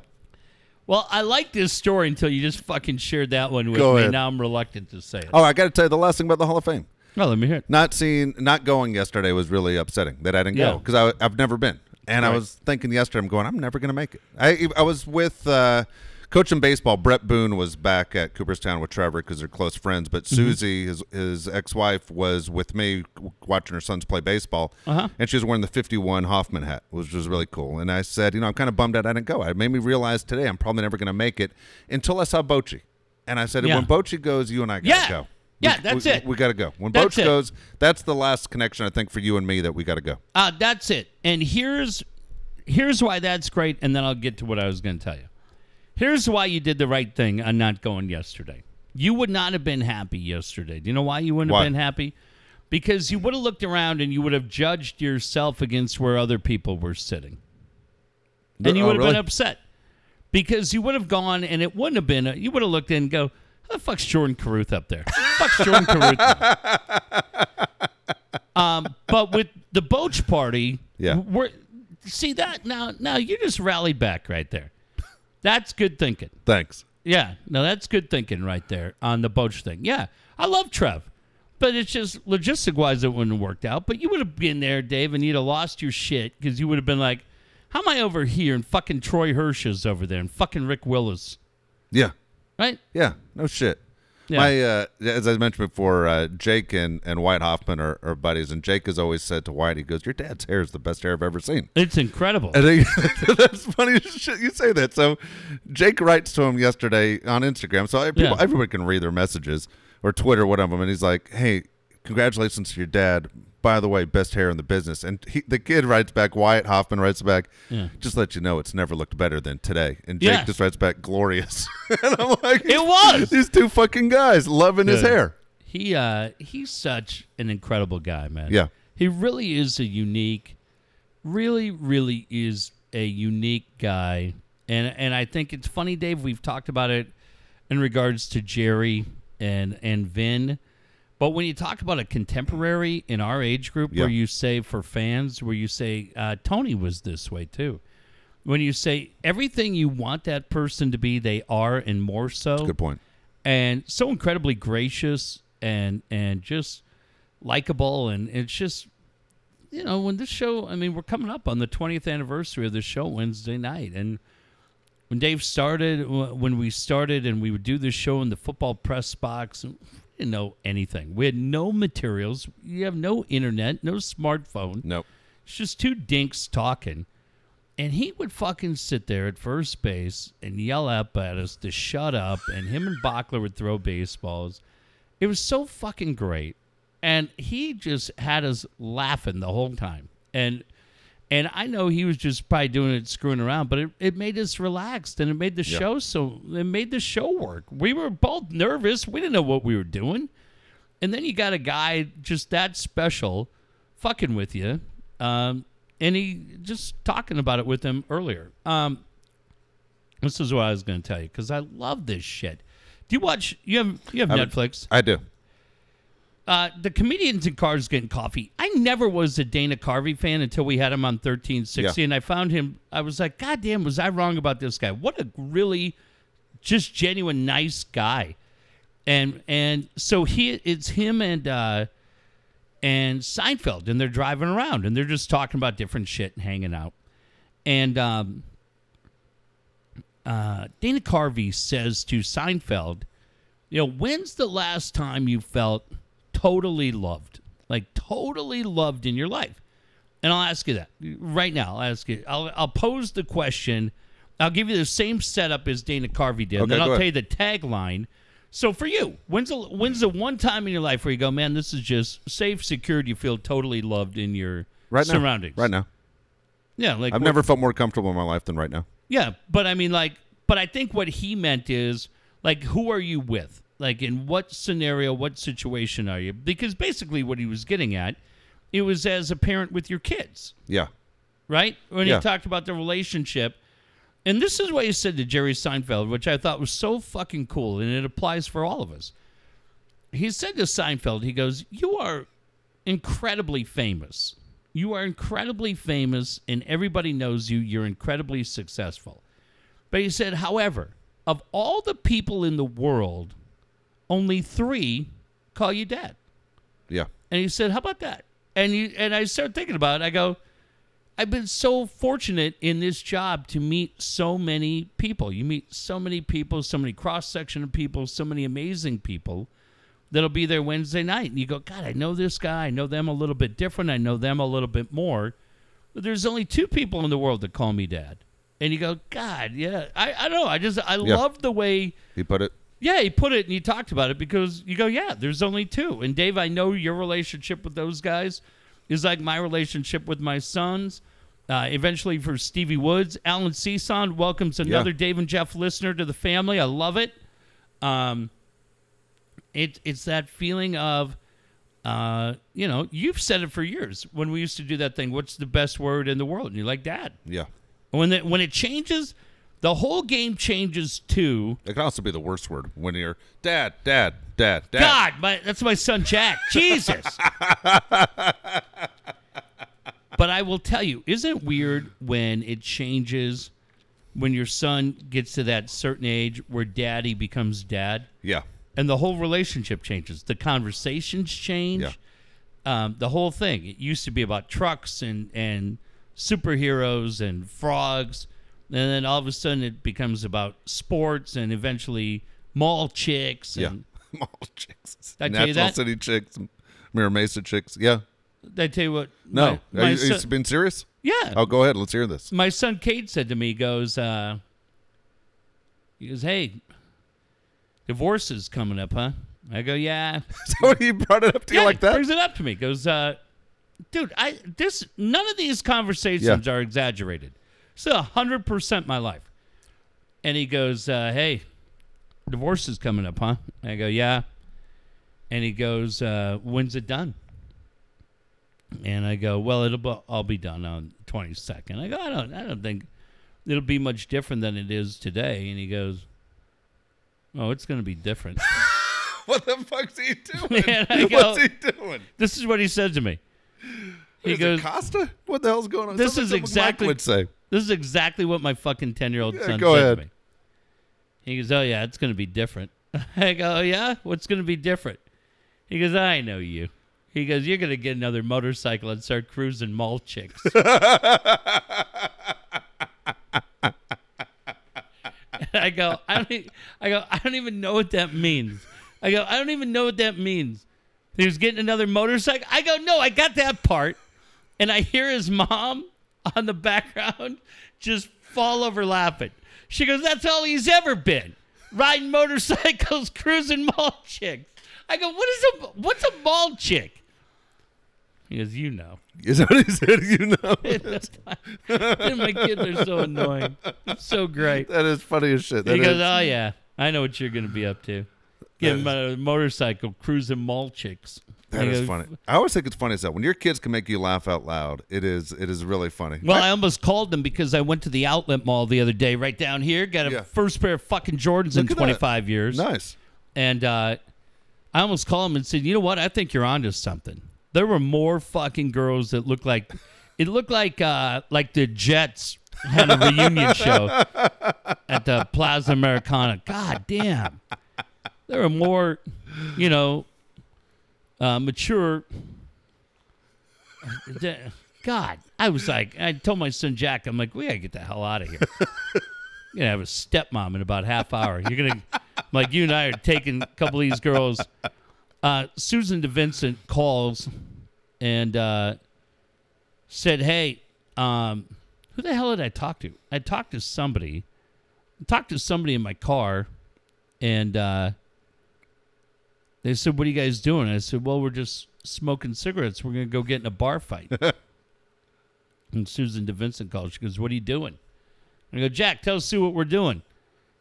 Well, I like this story until you just fucking shared that one with
Go
me.
ahead.
Now I'm reluctant to say it.
Oh, I got to tell you the last thing about the Hall of Fame.
Oh, let me hear it.
Not seeing, not going yesterday was really upsetting that I didn't
Yeah.
go because I've never been, and I was thinking yesterday, I'm going, I'm never going to make it. I I was with uh, coaching baseball. Bret Boone was back at Cooperstown with Trevor because they're close friends. But
Mm-hmm.
Susie, his his ex wife, was with me watching her sons play baseball,
Uh-huh.
and she was wearing the 51 Hoffman hat, which was really cool. And I said, you know, I'm kind of bummed out I didn't go. It made me realize today I'm probably never going to make it until I saw Bochy. And I said,
Yeah.
when Bochy goes, you and I got to
Yeah.
go.
Yeah, that's
we-
it.
We got to go. When
That's
Boch
it.
goes, that's the last connection I think for you and me that we got to go.
Uh, that's it. And here's here's why that's great, and then I'll get to what I was going to tell you. Here's why you did the right thing on not going yesterday. You would not have been happy yesterday. Do you know why you wouldn't
Why?
have been happy? Because you would have looked around and you would have judged yourself against where other people were sitting. And you
Oh,
would have
really?
been upset. Because you would have gone and it wouldn't have been, you would have looked in and go, how the fuck's Jordan Caruth up there? fuck's Jordan Caruth? <laughs> um, but with the Boach party,
Yeah.
we're, see that now, now you just rallied back right there. That's good thinking.
Thanks.
Yeah, no, that's good thinking right there on the Boch thing. Yeah, I love Trev, but it's just logistic wise, it wouldn't have worked out. But you would have been there, Dave, and you'd have lost your shit because you would have been like, "How am I over here?" And fucking Troy Hirsch is over there, and fucking Rick Willis,
Yeah.
right?
Yeah. No shit.
Yeah.
My, uh, as I mentioned before, uh, Jake and, and Wyatt Hoffman are, are buddies, and Jake has always said to Wyatt, he goes, "Your dad's hair is the best hair I've ever seen."
It's incredible.
And <laughs> that's funny shit you say that. So Jake writes to him yesterday on Instagram. So people,
Yeah.
everyone can read their messages or Twitter, one of them, and he's like, "Hey, congratulations to your dad. By the way, best hair in the business. And he, the kid writes back, Wyatt Hoffman writes back,
Yeah.
just let you know it's never looked better than today. And Jake just writes back, glorious. <laughs> and I'm like,
It was.
these two fucking guys loving his hair.
He uh he's such an incredible guy, man.
Yeah.
He really is a unique really really is a unique guy. And and I think it's funny Dave, we've talked about it in regards to Jerry and and Vin. But when you talk about a contemporary in our age group where you say for fans where you say uh, Tony was this way too. When you say everything you want that person to be, they are and more so
Good point.
and so incredibly gracious and and just likable and it's just you know when this show i mean we're coming up on the 20th anniversary of the show wednesday night and when dave started when we started and we would do this show in the football press box didn't know anything we had no materials you have no internet no smartphone
Nope.
it's just two dinks talking. And he would fucking sit there at first base and yell up at us to shut up. And him and Bachler would throw baseballs. It was so fucking great. And he just had us laughing the whole time. And and I know he was just probably doing it screwing around, but it, it made us relaxed and it made the
Yeah.
show so it made the show work. We were both nervous. We didn't know what we were doing. And then you got a guy just that special fucking with you. Um, and he just talking about it with him earlier. Um, this is what I was going to tell you because I love this shit. Do you watch? You have you have
I
Netflix?
I do.
Uh, the comedians in cars getting coffee. I never was a Dana Carvey fan until we had him on thirteen sixty,
Yeah.
and I found him. I was like, God damn, was I wrong about this guy? What a really, just genuine nice guy. And and so he it's him and uh, and Seinfeld, and they're driving around, and they're just talking about different shit and hanging out. And um, uh, Dana Carvey says to Seinfeld, you know, when's the last time you felt totally loved? Like totally loved in your life? And I'll ask you that right now. I'll ask you. I'll, I'll pose the question. I'll give you the same setup as Dana Carvey did. and then I'll
go
tell you the tagline. So for you, when's the when's the one time in your life where you go, man, this is just safe, secured, you feel totally loved in your
Right now.
surroundings?
Right now.
Yeah, like
I've never felt more comfortable in my life than right now.
yeah, but I mean, like, but I think what he meant is, like, who are you with? Like, in what scenario, what situation are you? Because basically, what he was getting at, it was as a parent with your kids,
Yeah.
right? When
Yeah.
he talked about the relationship. And this is what he said to Jerry Seinfeld, which I thought was so fucking cool, and it applies for all of us. He said to Seinfeld, he goes, You are incredibly famous. You are incredibly famous, and everybody knows you. You're incredibly successful. But he said, however, of all the people in the world, only three call you dad.
Yeah.
And he said, "How about that?" And you and I started thinking about it. I go, "I've been so fortunate in this job to meet so many people. You meet so many people, so many cross section of people, so many amazing people that'll be there Wednesday night." And you go, "God, I know this guy. I know them a little bit different. I know them a little bit more." But there's only two people in the world that call me dad. And you go, God, yeah. I, I don't know. I just I
Yeah.
love the way
He put it.
Yeah, he put it and he talked about it because you go, yeah, there's only two. And Dave, I know your relationship with those guys is like my relationship with my sons. Uh, eventually for Stevie Woods, Alan Season welcomes another Dave and Jeff listener to the family. I love it. Um, it it's that feeling of, uh, you know, you've said it for years when we used to do that thing. What's the best word in the world? And you're like, Dad.
Yeah.
When it when it changes, the whole game changes too.
It can also be the worst word when you're dad, dad, dad, dad.
God, my, that's my son Jack. <laughs> Jesus. but I will tell you, isn't it weird when it changes when your son gets to that certain age where daddy becomes dad
Yeah.
and the whole relationship changes? The conversations change.
Yeah.
Um, the whole thing. It used to be about trucks and, and superheroes and frogs. And then all of a sudden it becomes about sports and eventually mall chicks
Yeah.
and <laughs>
Mall chicks.
I tell you
National
that?
City chicks. Mira Mesa chicks. Yeah.
Did I tell you what?
No.
my,
Are
my
you,
son,
you been serious?
yeah.
Oh, go ahead. Let's hear this.
My son Cade said to me, he "Goes, uh, he goes, hey, divorce is coming up, huh?" I go, "Yeah." <laughs>
So he brought it up to you
yeah,
like
he
that?
Brings it up to me. Goes, uh, dude, I this none of these conversations are exaggerated. So hundred percent my life. And he goes, uh, "Hey, divorce is coming up, huh?" I go, "Yeah." And he goes, uh, "When's it done?" And I go, "Well, it'll be, I'll be done on twenty second. I go, "I don't, I don't think it'll be much different than it is today." And he goes, "Oh, it's going to be different." <laughs>
what the fuck's he doing? <laughs>
Man, go-
What's he doing?
this is what he said to me. He goes,
Costa? What the hell's going on?
This
Something-
is
something Mike
exactly-
would say.
This is exactly what my fucking 10 year old
Yeah,
son
go
said
ahead.
to me. He goes, Oh, yeah, it's going to be different. <laughs> I go, Oh, yeah? What's going to be different? He goes, I know you. He goes, You're going to get another motorcycle and start cruising mall chicks. <laughs> I go, I don't, e- I go, I don't even know what that means. I go, I don't even know what that means. He was getting another motorcycle. I go, no, I got that part. And I hear his mom <laughs> on the background just fall over laughing. She goes, that's all he's ever been. Riding motorcycles, <laughs> cruising mall chicks. I go, what is a what's a mall chick? He goes, you know.
Is that what he said? <laughs> You know.
And my kids are so annoying. It's so great.
that is funny as shit. That
he goes,
is-
oh yeah, I know what you're gonna be up to. Get him a motorcycle, cruising mall chicks.
That is funny. I always think it's funny as that when your kids can make you laugh out loud. It is. It is really funny.
Well, I almost called them because I went to the outlet mall the other day, right down here. Got a
Yeah.
first pair of fucking Jordans in
Look that.
25 years,
nice.
and uh, I almost called them and said, "You know what? I think you're onto something." There were more fucking girls that looked like it looked like uh, like the Jets had a reunion <laughs> show at the Plaza Americana. God damn, there were more, you know, uh, mature. God, I was like, I told my son Jack, I'm like, we gotta get the hell out of here. <laughs> You're gonna have a stepmom in about half hour. You're gonna, like, you and I are taking a couple of these girls. Uh, Susan DeVincent calls and uh, said, "Hey, um, who the hell did I talk to? I talked to somebody. I talked to somebody in my car, and uh, they said, "What are you guys doing?" I said, "Well, we're just smoking cigarettes. We're gonna go get in a bar fight." <laughs> and Susan DeVincent calls. She goes, "What are you doing?" I go, "Jack, tell Sue what we're doing."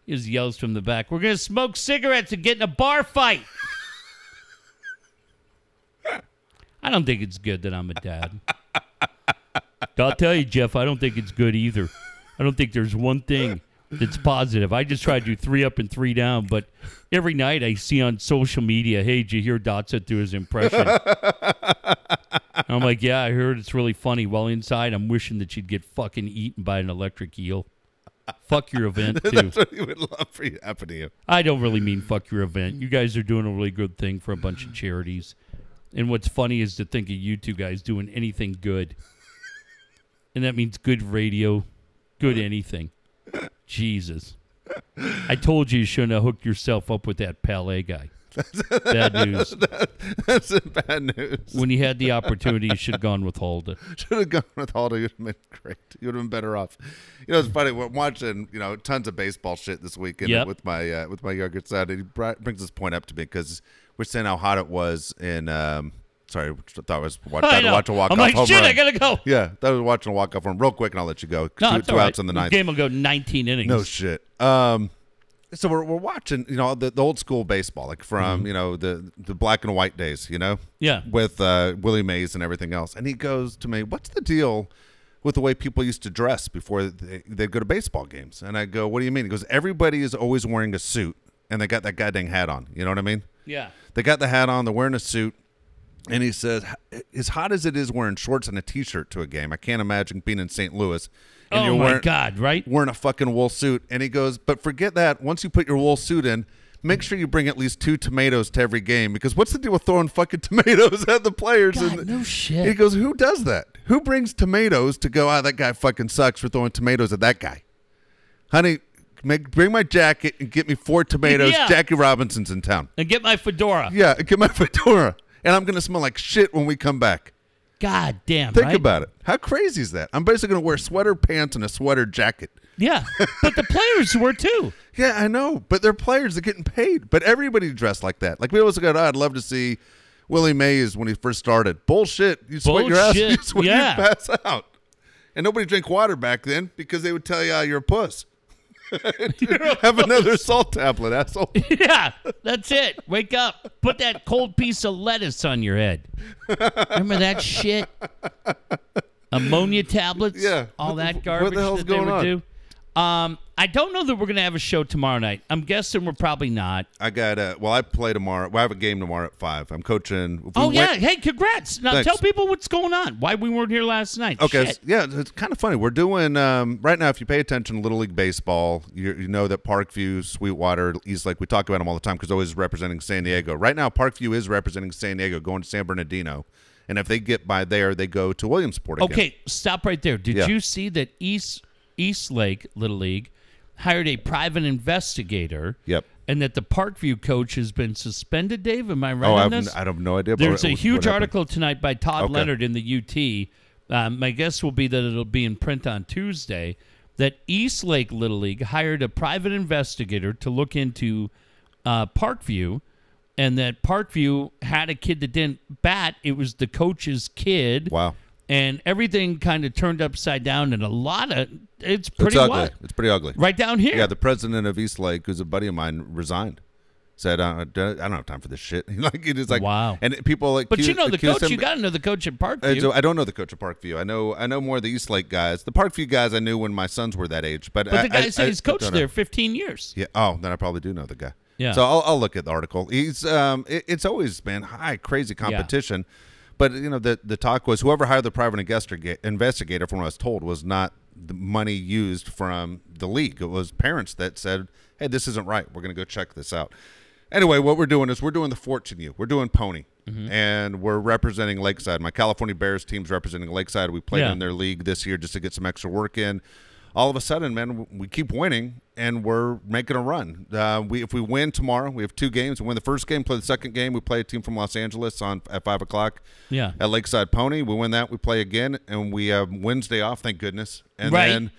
He just yells from the back, "We're gonna smoke cigarettes and get in a bar fight." <laughs> I don't think it's good that I'm a dad. I'll tell you, Jeff, I don't think it's good either. I don't think there's one thing that's positive. I just try to do three up and three down, but every night I see on social media, hey, did you hear Dotseth do his impression? I'm like, yeah, I heard it's really funny. While inside, I'm wishing that you'd get fucking eaten by an electric eel. Fuck your event, <laughs> too.
That's what he would love for you to happen to you.
I don't really mean fuck your event. You guys are doing a really good thing for a bunch of charities. And what's funny is to think of you two guys doing anything good. And that means good radio, good anything. Jesus. I told you you shouldn't have hooked yourself up with that Palais guy. Bad <laughs> news.
That's bad news.
When you had the opportunity, you should have gone with Holda.
Should have gone with Aldo. You'd have been great. You would have been better off. You know, it's funny. We're watching, you know, tons of baseball shit this weekend
Yep.
with my uh, with my younger son. And he bri- brings this point up to me because we're saying how hot it was in. Um, sorry, <laughs> I thought I was watch,
I
to watch a walk
I'm
off
like,
home
shit,
run.
I gotta go.
yeah, that was watching a walk off run real quick, and I'll let you go.
No,
two two
right.
outs in the ninth.
game will go 19 innings.
No shit. Um, so we're, we're watching, you know, the, the old school baseball, like from
Mm-hmm.
you know the the black and white days, you know,
Yeah.
with uh, Willie Mays and everything else. And he goes to me, "What's the deal with the way people used to dress before they, they'd go to baseball games?" And I go, "What do you mean?" He goes, "Everybody is always wearing a suit, and they got that goddamn hat on. You know what I mean?
Yeah.
They got the hat on, they're wearing a suit." And he says, as hot as it is wearing shorts and a t-shirt to a game, I can't imagine being in St. Louis and
Oh
you're
my
wearing,
God! Right?
wearing a fucking wool suit. And he goes, but forget that. Once you put your wool suit in, make sure you bring at least two tomatoes to every game because what's the deal with throwing fucking <laughs> tomatoes at the players?
God,
and
no shit.
He goes, who does that? Who brings tomatoes to go? Ah, that guy fucking sucks for throwing tomatoes at that guy. Honey, make bring my jacket and get me four tomatoes.
Yeah.
Jackie Robinson's in town.
and get my fedora.
Yeah, get my <laughs> fedora, and I'm gonna smell like shit when we come back.
God damn.
Think
right?
about it. How crazy is that? I'm basically gonna wear sweater pants and a sweater jacket.
Yeah, but the players were too. <laughs>
Yeah, I know, but they're players. They're getting paid. But everybody dressed like that. Like we always go, oh, I'd love to see Willie Mays when he first started. Bullshit. You sweat your ass. <laughs> You sweat
yeah.
you pass out. And nobody drank water back then because they would tell you oh, you're a puss. <laughs> Have another salt tablet, asshole. <laughs>
yeah, that's it. Wake up. Put that cold piece of lettuce on your head. Remember that shit? Ammonia tablets.
Yeah.
All that garbage
What the hell's
that they
going
would
on?
do. Um, I don't know that we're gonna have a show tomorrow night. I'm guessing we're probably not.
I got a well I play tomorrow. Well, I have a game tomorrow at five. I'm coaching if we
Oh yeah. Hey, congrats. Now
Thanks.
tell people what's going on. Why we weren't here last night.
Okay,
Shit.
yeah, it's kind of funny. We're doing um, right now. If you pay attention to Little League baseball, you, you know that Parkview, Sweetwater, East Lake. We talk about them all the time because always representing San Diego. Right now, Parkview is representing San Diego, going to San Bernardino, and if they get by there, they go to Williamsport. Again.
Okay, stop right there. Did
Yeah.
you see that East East Lake Little League hired a private investigator?
Yep.
And that the Parkview coach has been suspended. Dave, am I right
Oh, I
on
have,
this?
I have no idea.
There's a huge article tonight by Tod
Okay.
Leonard in the UT. Um, my guess will be that it'll be in print on Tuesday. That East Lake Little League hired a private investigator to look into uh, Parkview, and that Parkview had a kid that didn't bat. It was the coach's kid.
Wow,
And everything kind of turned upside down, and a lot of it's
it's
pretty
ugly.
wild.
It's pretty ugly.
Right down here.
Yeah, the president of East Lake, who's a buddy of mine, resigned. Said, uh, I don't have time for this shit. <laughs> like it is like
Wow.
And people like,
but you know the coach. You got to know the coach at Parkview.
I don't know the coach at Parkview. I know I know more of the East Lake guys. The Parkview guys I knew when my sons were that age. But,
but
I,
the guy
I,
said
I
he's coached there 15 years.
Yeah. Oh, then I probably do know the guy.
Yeah.
So I'll, I'll look at the article. He's um, it- it's always been high, crazy competition. But you know the the talk was whoever hired the private investiga- investigator, from what I was told, was not the money used from the league. It was parents that said, "Hey, this isn't right. We're going to go check this out." Anyway, what we're doing is we're doing the Fortune U. We're doing Pony,
Mm-hmm.
and we're representing Lakeside. My California Bears team's representing Lakeside. We played
Yeah.
in their league this year just to get some extra work in. All of a sudden, man, we keep winning and we're making a run. Uh, we if we win tomorrow, we have two games. We win the first game, play the second game. We play a team from Los Angeles on at five o'clock.
Yeah.
At Lakeside Pony, we win that. We play again, and we have Wednesday off. Thank goodness. And
Right.
then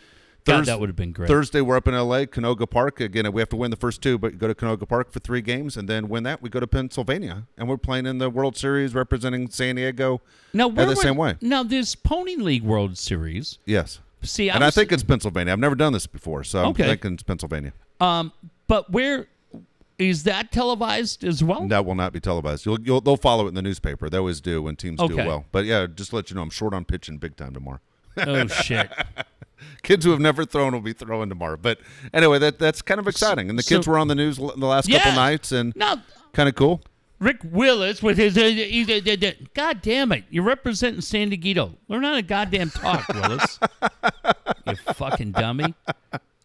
God,
Thurs-
that would have been great.
Thursday, we're up in LA, Canoga Park. Again, we have to win the first two, but go to Canoga Park for three games, and then win that, we go to Pennsylvania, and we're playing in the World Series representing San Diego.
Now,
the
were-
same way.
Now, this Pony League World Series.
Yes.
See, I
and I think it's Pennsylvania. I've never done this before, so
Okay.
I'm thinking it's Pennsylvania.
Um, but where is that televised as well?
That will not be televised. You'll, you'll they'll follow it in the newspaper. They always do when teams do well. But yeah, just to let you know, I'm short on pitching big time tomorrow.
Oh <laughs> shit!
kids who have never thrown will be throwing tomorrow. But anyway, that that's kind of exciting. And the kids
so-
were on the news l- the last
Yeah.
couple nights, and
Now,
kind of cool.
Rick Willis with his. Uh, uh, God damn it! You're representing San Diego. Learn how to goddamn talk, Willis. <laughs> you fucking dummy.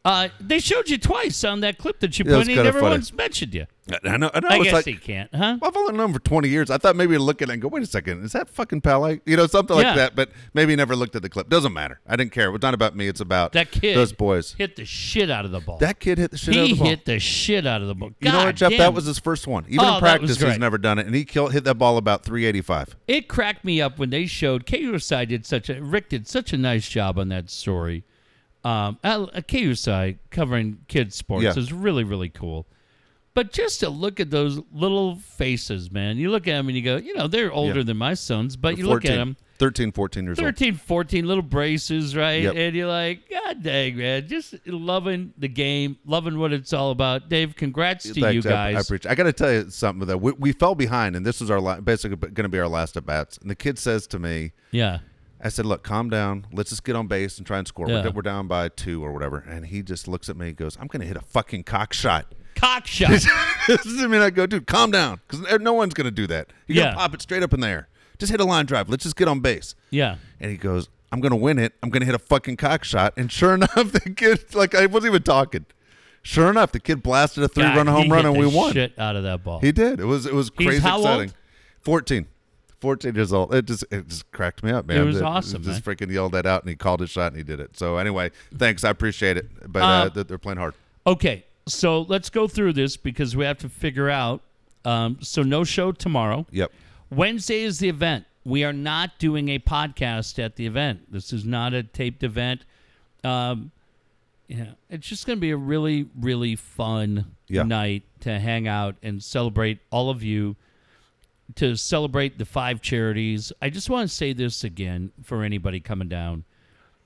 Uh, they showed you twice on that clip that you
Yeah,
put
it's
in. He
kinda
never
funny.
once mentioned you.
I know. I know.
I
it's
guess
like,
he can't, huh?
I've only known him for 20 years. I thought maybe he'd look at it and go, wait a second, is that fucking Pele? You know, something
Yeah.
like that. But maybe he never looked at the clip. Doesn't matter. I didn't care. It's not about me. It's about
That kid
those boys.
hit the shit out of the ball.
That kid hit the shit out of
he
the ball.
hit the shit out of the ball.
you know what,
God
Jeff?
damn.
That was his first one. Even
Oh,
in
that was
practice, he's
great.
never done it. And he killed, hit that ball about 385.
It cracked me up when they showed KUSI did such a Rick did such a nice job on that story. Um, Al- uh, KUSI covering kids sports
Yeah.
is really really cool. But just to look at those little faces, man, you look at them and you go, you know, they're older
Yeah.
than my sons, but you look at them,
13, 14 years old.
13, 14, little braces, right?
Yep.
And you're like, God dang, man, just loving the game, loving what it's all about. Dave, congrats to
Thanks,
you guys.
I, appreciate. I got to tell you something though. we, we fell behind, and this was our la- basically going to be our last at bats. And the kid says to me,
yeah.
I said, "Look, calm down. Let's just get on base and try and score. We're
Yeah.
We're down by two or whatever." And he just looks at me. and goes, "I'm going to hit a fucking cock shot."
Cock <laughs> shot.
this doesn't mean I go, dude, calm down, because no one's going to do that. You're
Yeah.
going to pop it straight up in there. Just hit a line drive. Let's just get on base.
yeah.
And he goes, "I'm going to win it. I'm going to hit a fucking cock shot." And sure <laughs> enough, the kid, like I wasn't even talking. Sure enough, the kid blasted a three-run home run, and we won.
Shit out of that ball.
He did. It was it was crazy
how old?
Fourteen. 14 years old. It just it just cracked me up, man.
It was awesome,
Just freaking yelled that out, and he called his shot, and he did it. So anyway, thanks. I appreciate it. But uh,
Uh,
they're- they're playing hard.
Okay, so let's go through this because we have to figure out. Um, so no show tomorrow.
Yep.
Wednesday is the event. We are not doing a podcast at the event. This is not a taped event. Um, yeah, it's just going to be a really, really fun
Yeah.
night to hang out and celebrate all of you to celebrate the five charities. I just want to say this again for anybody coming down.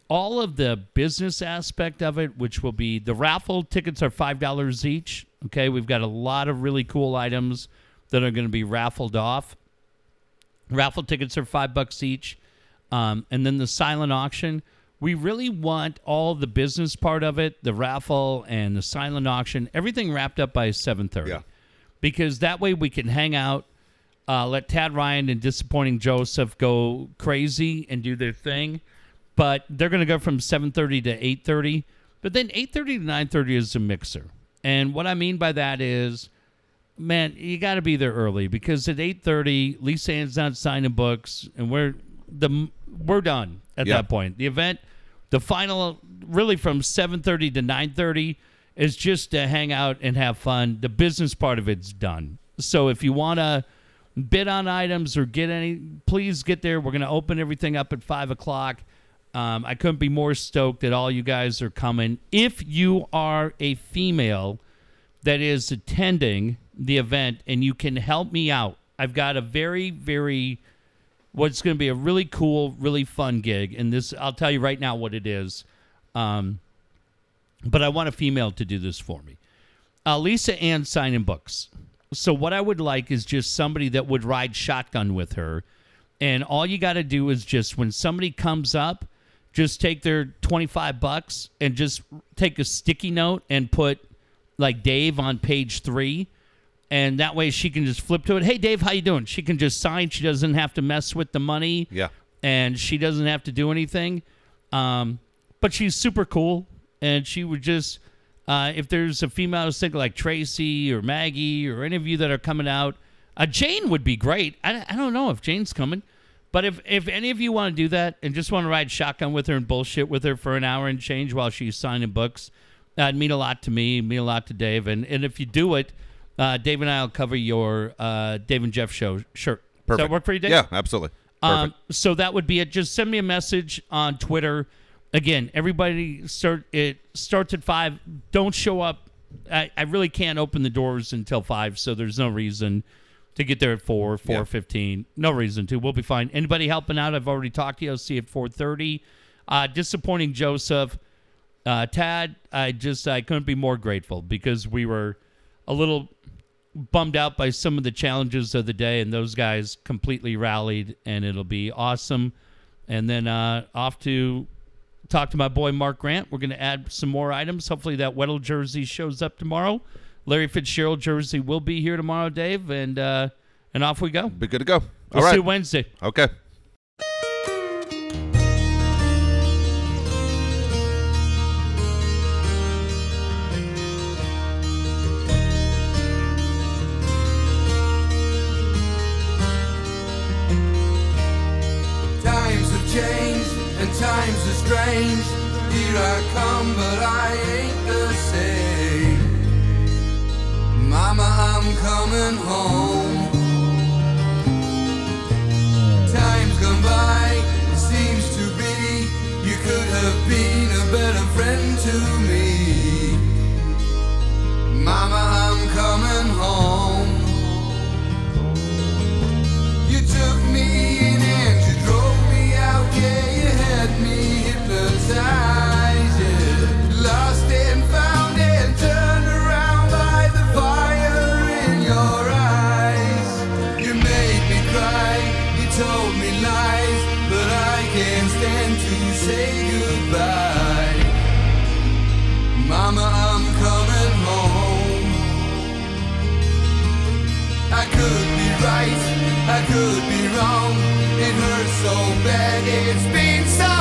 All of the business aspect of it, which will be the raffle tickets are $5 each. Okay. We've got a lot of really cool items that are going to be raffled off. Raffle tickets are five bucks each. Um, and then the silent auction, we really want all the business part of it, the raffle and the silent auction, everything wrapped up by 7:30.
Yeah.
Because that way we can hang out, uh, let Tad Ryan and disappointing Joseph go crazy and do their thing. But they're going to go from 7:30 to 8:30. But then 8:30 to 9:30 is a mixer. And what I mean by that is man, you got to be there early because at 8:30 Lisa Ann's not signing books and we're the we're done at
Yeah.
that point. The event the final really from 7:30 to 9:30 is just to hang out and have fun. The business part of it's done. So if you want to bid on items or get any, please get there. We're going to open everything up at five o'clock. Um, I couldn't be more stoked that all you guys are coming. If you are a female that is attending the event and you can help me out, I've got a very, very what's going to be a really cool, really fun gig. And this, I'll tell you right now what it is. Um, but I want a female to do this for me. Uh, Lisa Ann signing books. So what I would like is just somebody that would ride shotgun with her, and all you got to do is just when somebody comes up, just take their twenty five bucks and just take a sticky note and put like Dave on page three, and that way she can just flip to it. Hey Dave, how you doing? She can just sign. She doesn't have to mess with the money
Yeah.
and she doesn't have to do anything. Um, but she's super cool, and she would just, uh, if there's a female single like Tracy or Maggie or any of you that are coming out, uh, Jane would be great. I, I don't know if Jane's coming, but if if any of you want to do that and just want to ride shotgun with her and bullshit with her for an hour and change while she's signing books, that'd mean a lot to me, mean a lot to Dave, and and if you do it. Uh, Dave and I will cover your uh, Dave and Jeff show shirt. Does
Perfect.
that work for you, Dave?
Yeah, absolutely. Perfect.
Um, so that would be it. Just send me a message on Twitter. Again, everybody start it starts at five. Don't show up. I, I really can't open the doors until five, so there's no reason to get there at four, four
Yeah.
fifteen. No reason to. We'll be fine. Anybody helping out? I've already talked to you. I'll see you at four thirty. Uh, disappointing Joseph. Uh, Tad, I just I couldn't be more grateful because we were a little bummed out by some of the challenges of the day, and those guys completely rallied, and it'll be awesome. And then uh, off to talk to my boy Mark Grant. We're going to add some more items. Hopefully, that Weddle jersey shows up tomorrow. Larry Fitzgerald jersey will be here tomorrow, Dave, and uh, and off we go.
Be good to go.
We'll
All
see you Wednesday.
Okay.
I come, but I ain't the same. Mama, I'm coming home. Times gone by, it seems to be you could have been a better friend to me. Mama, I'm coming home. Could be wrong. It hurts so bad, it's been so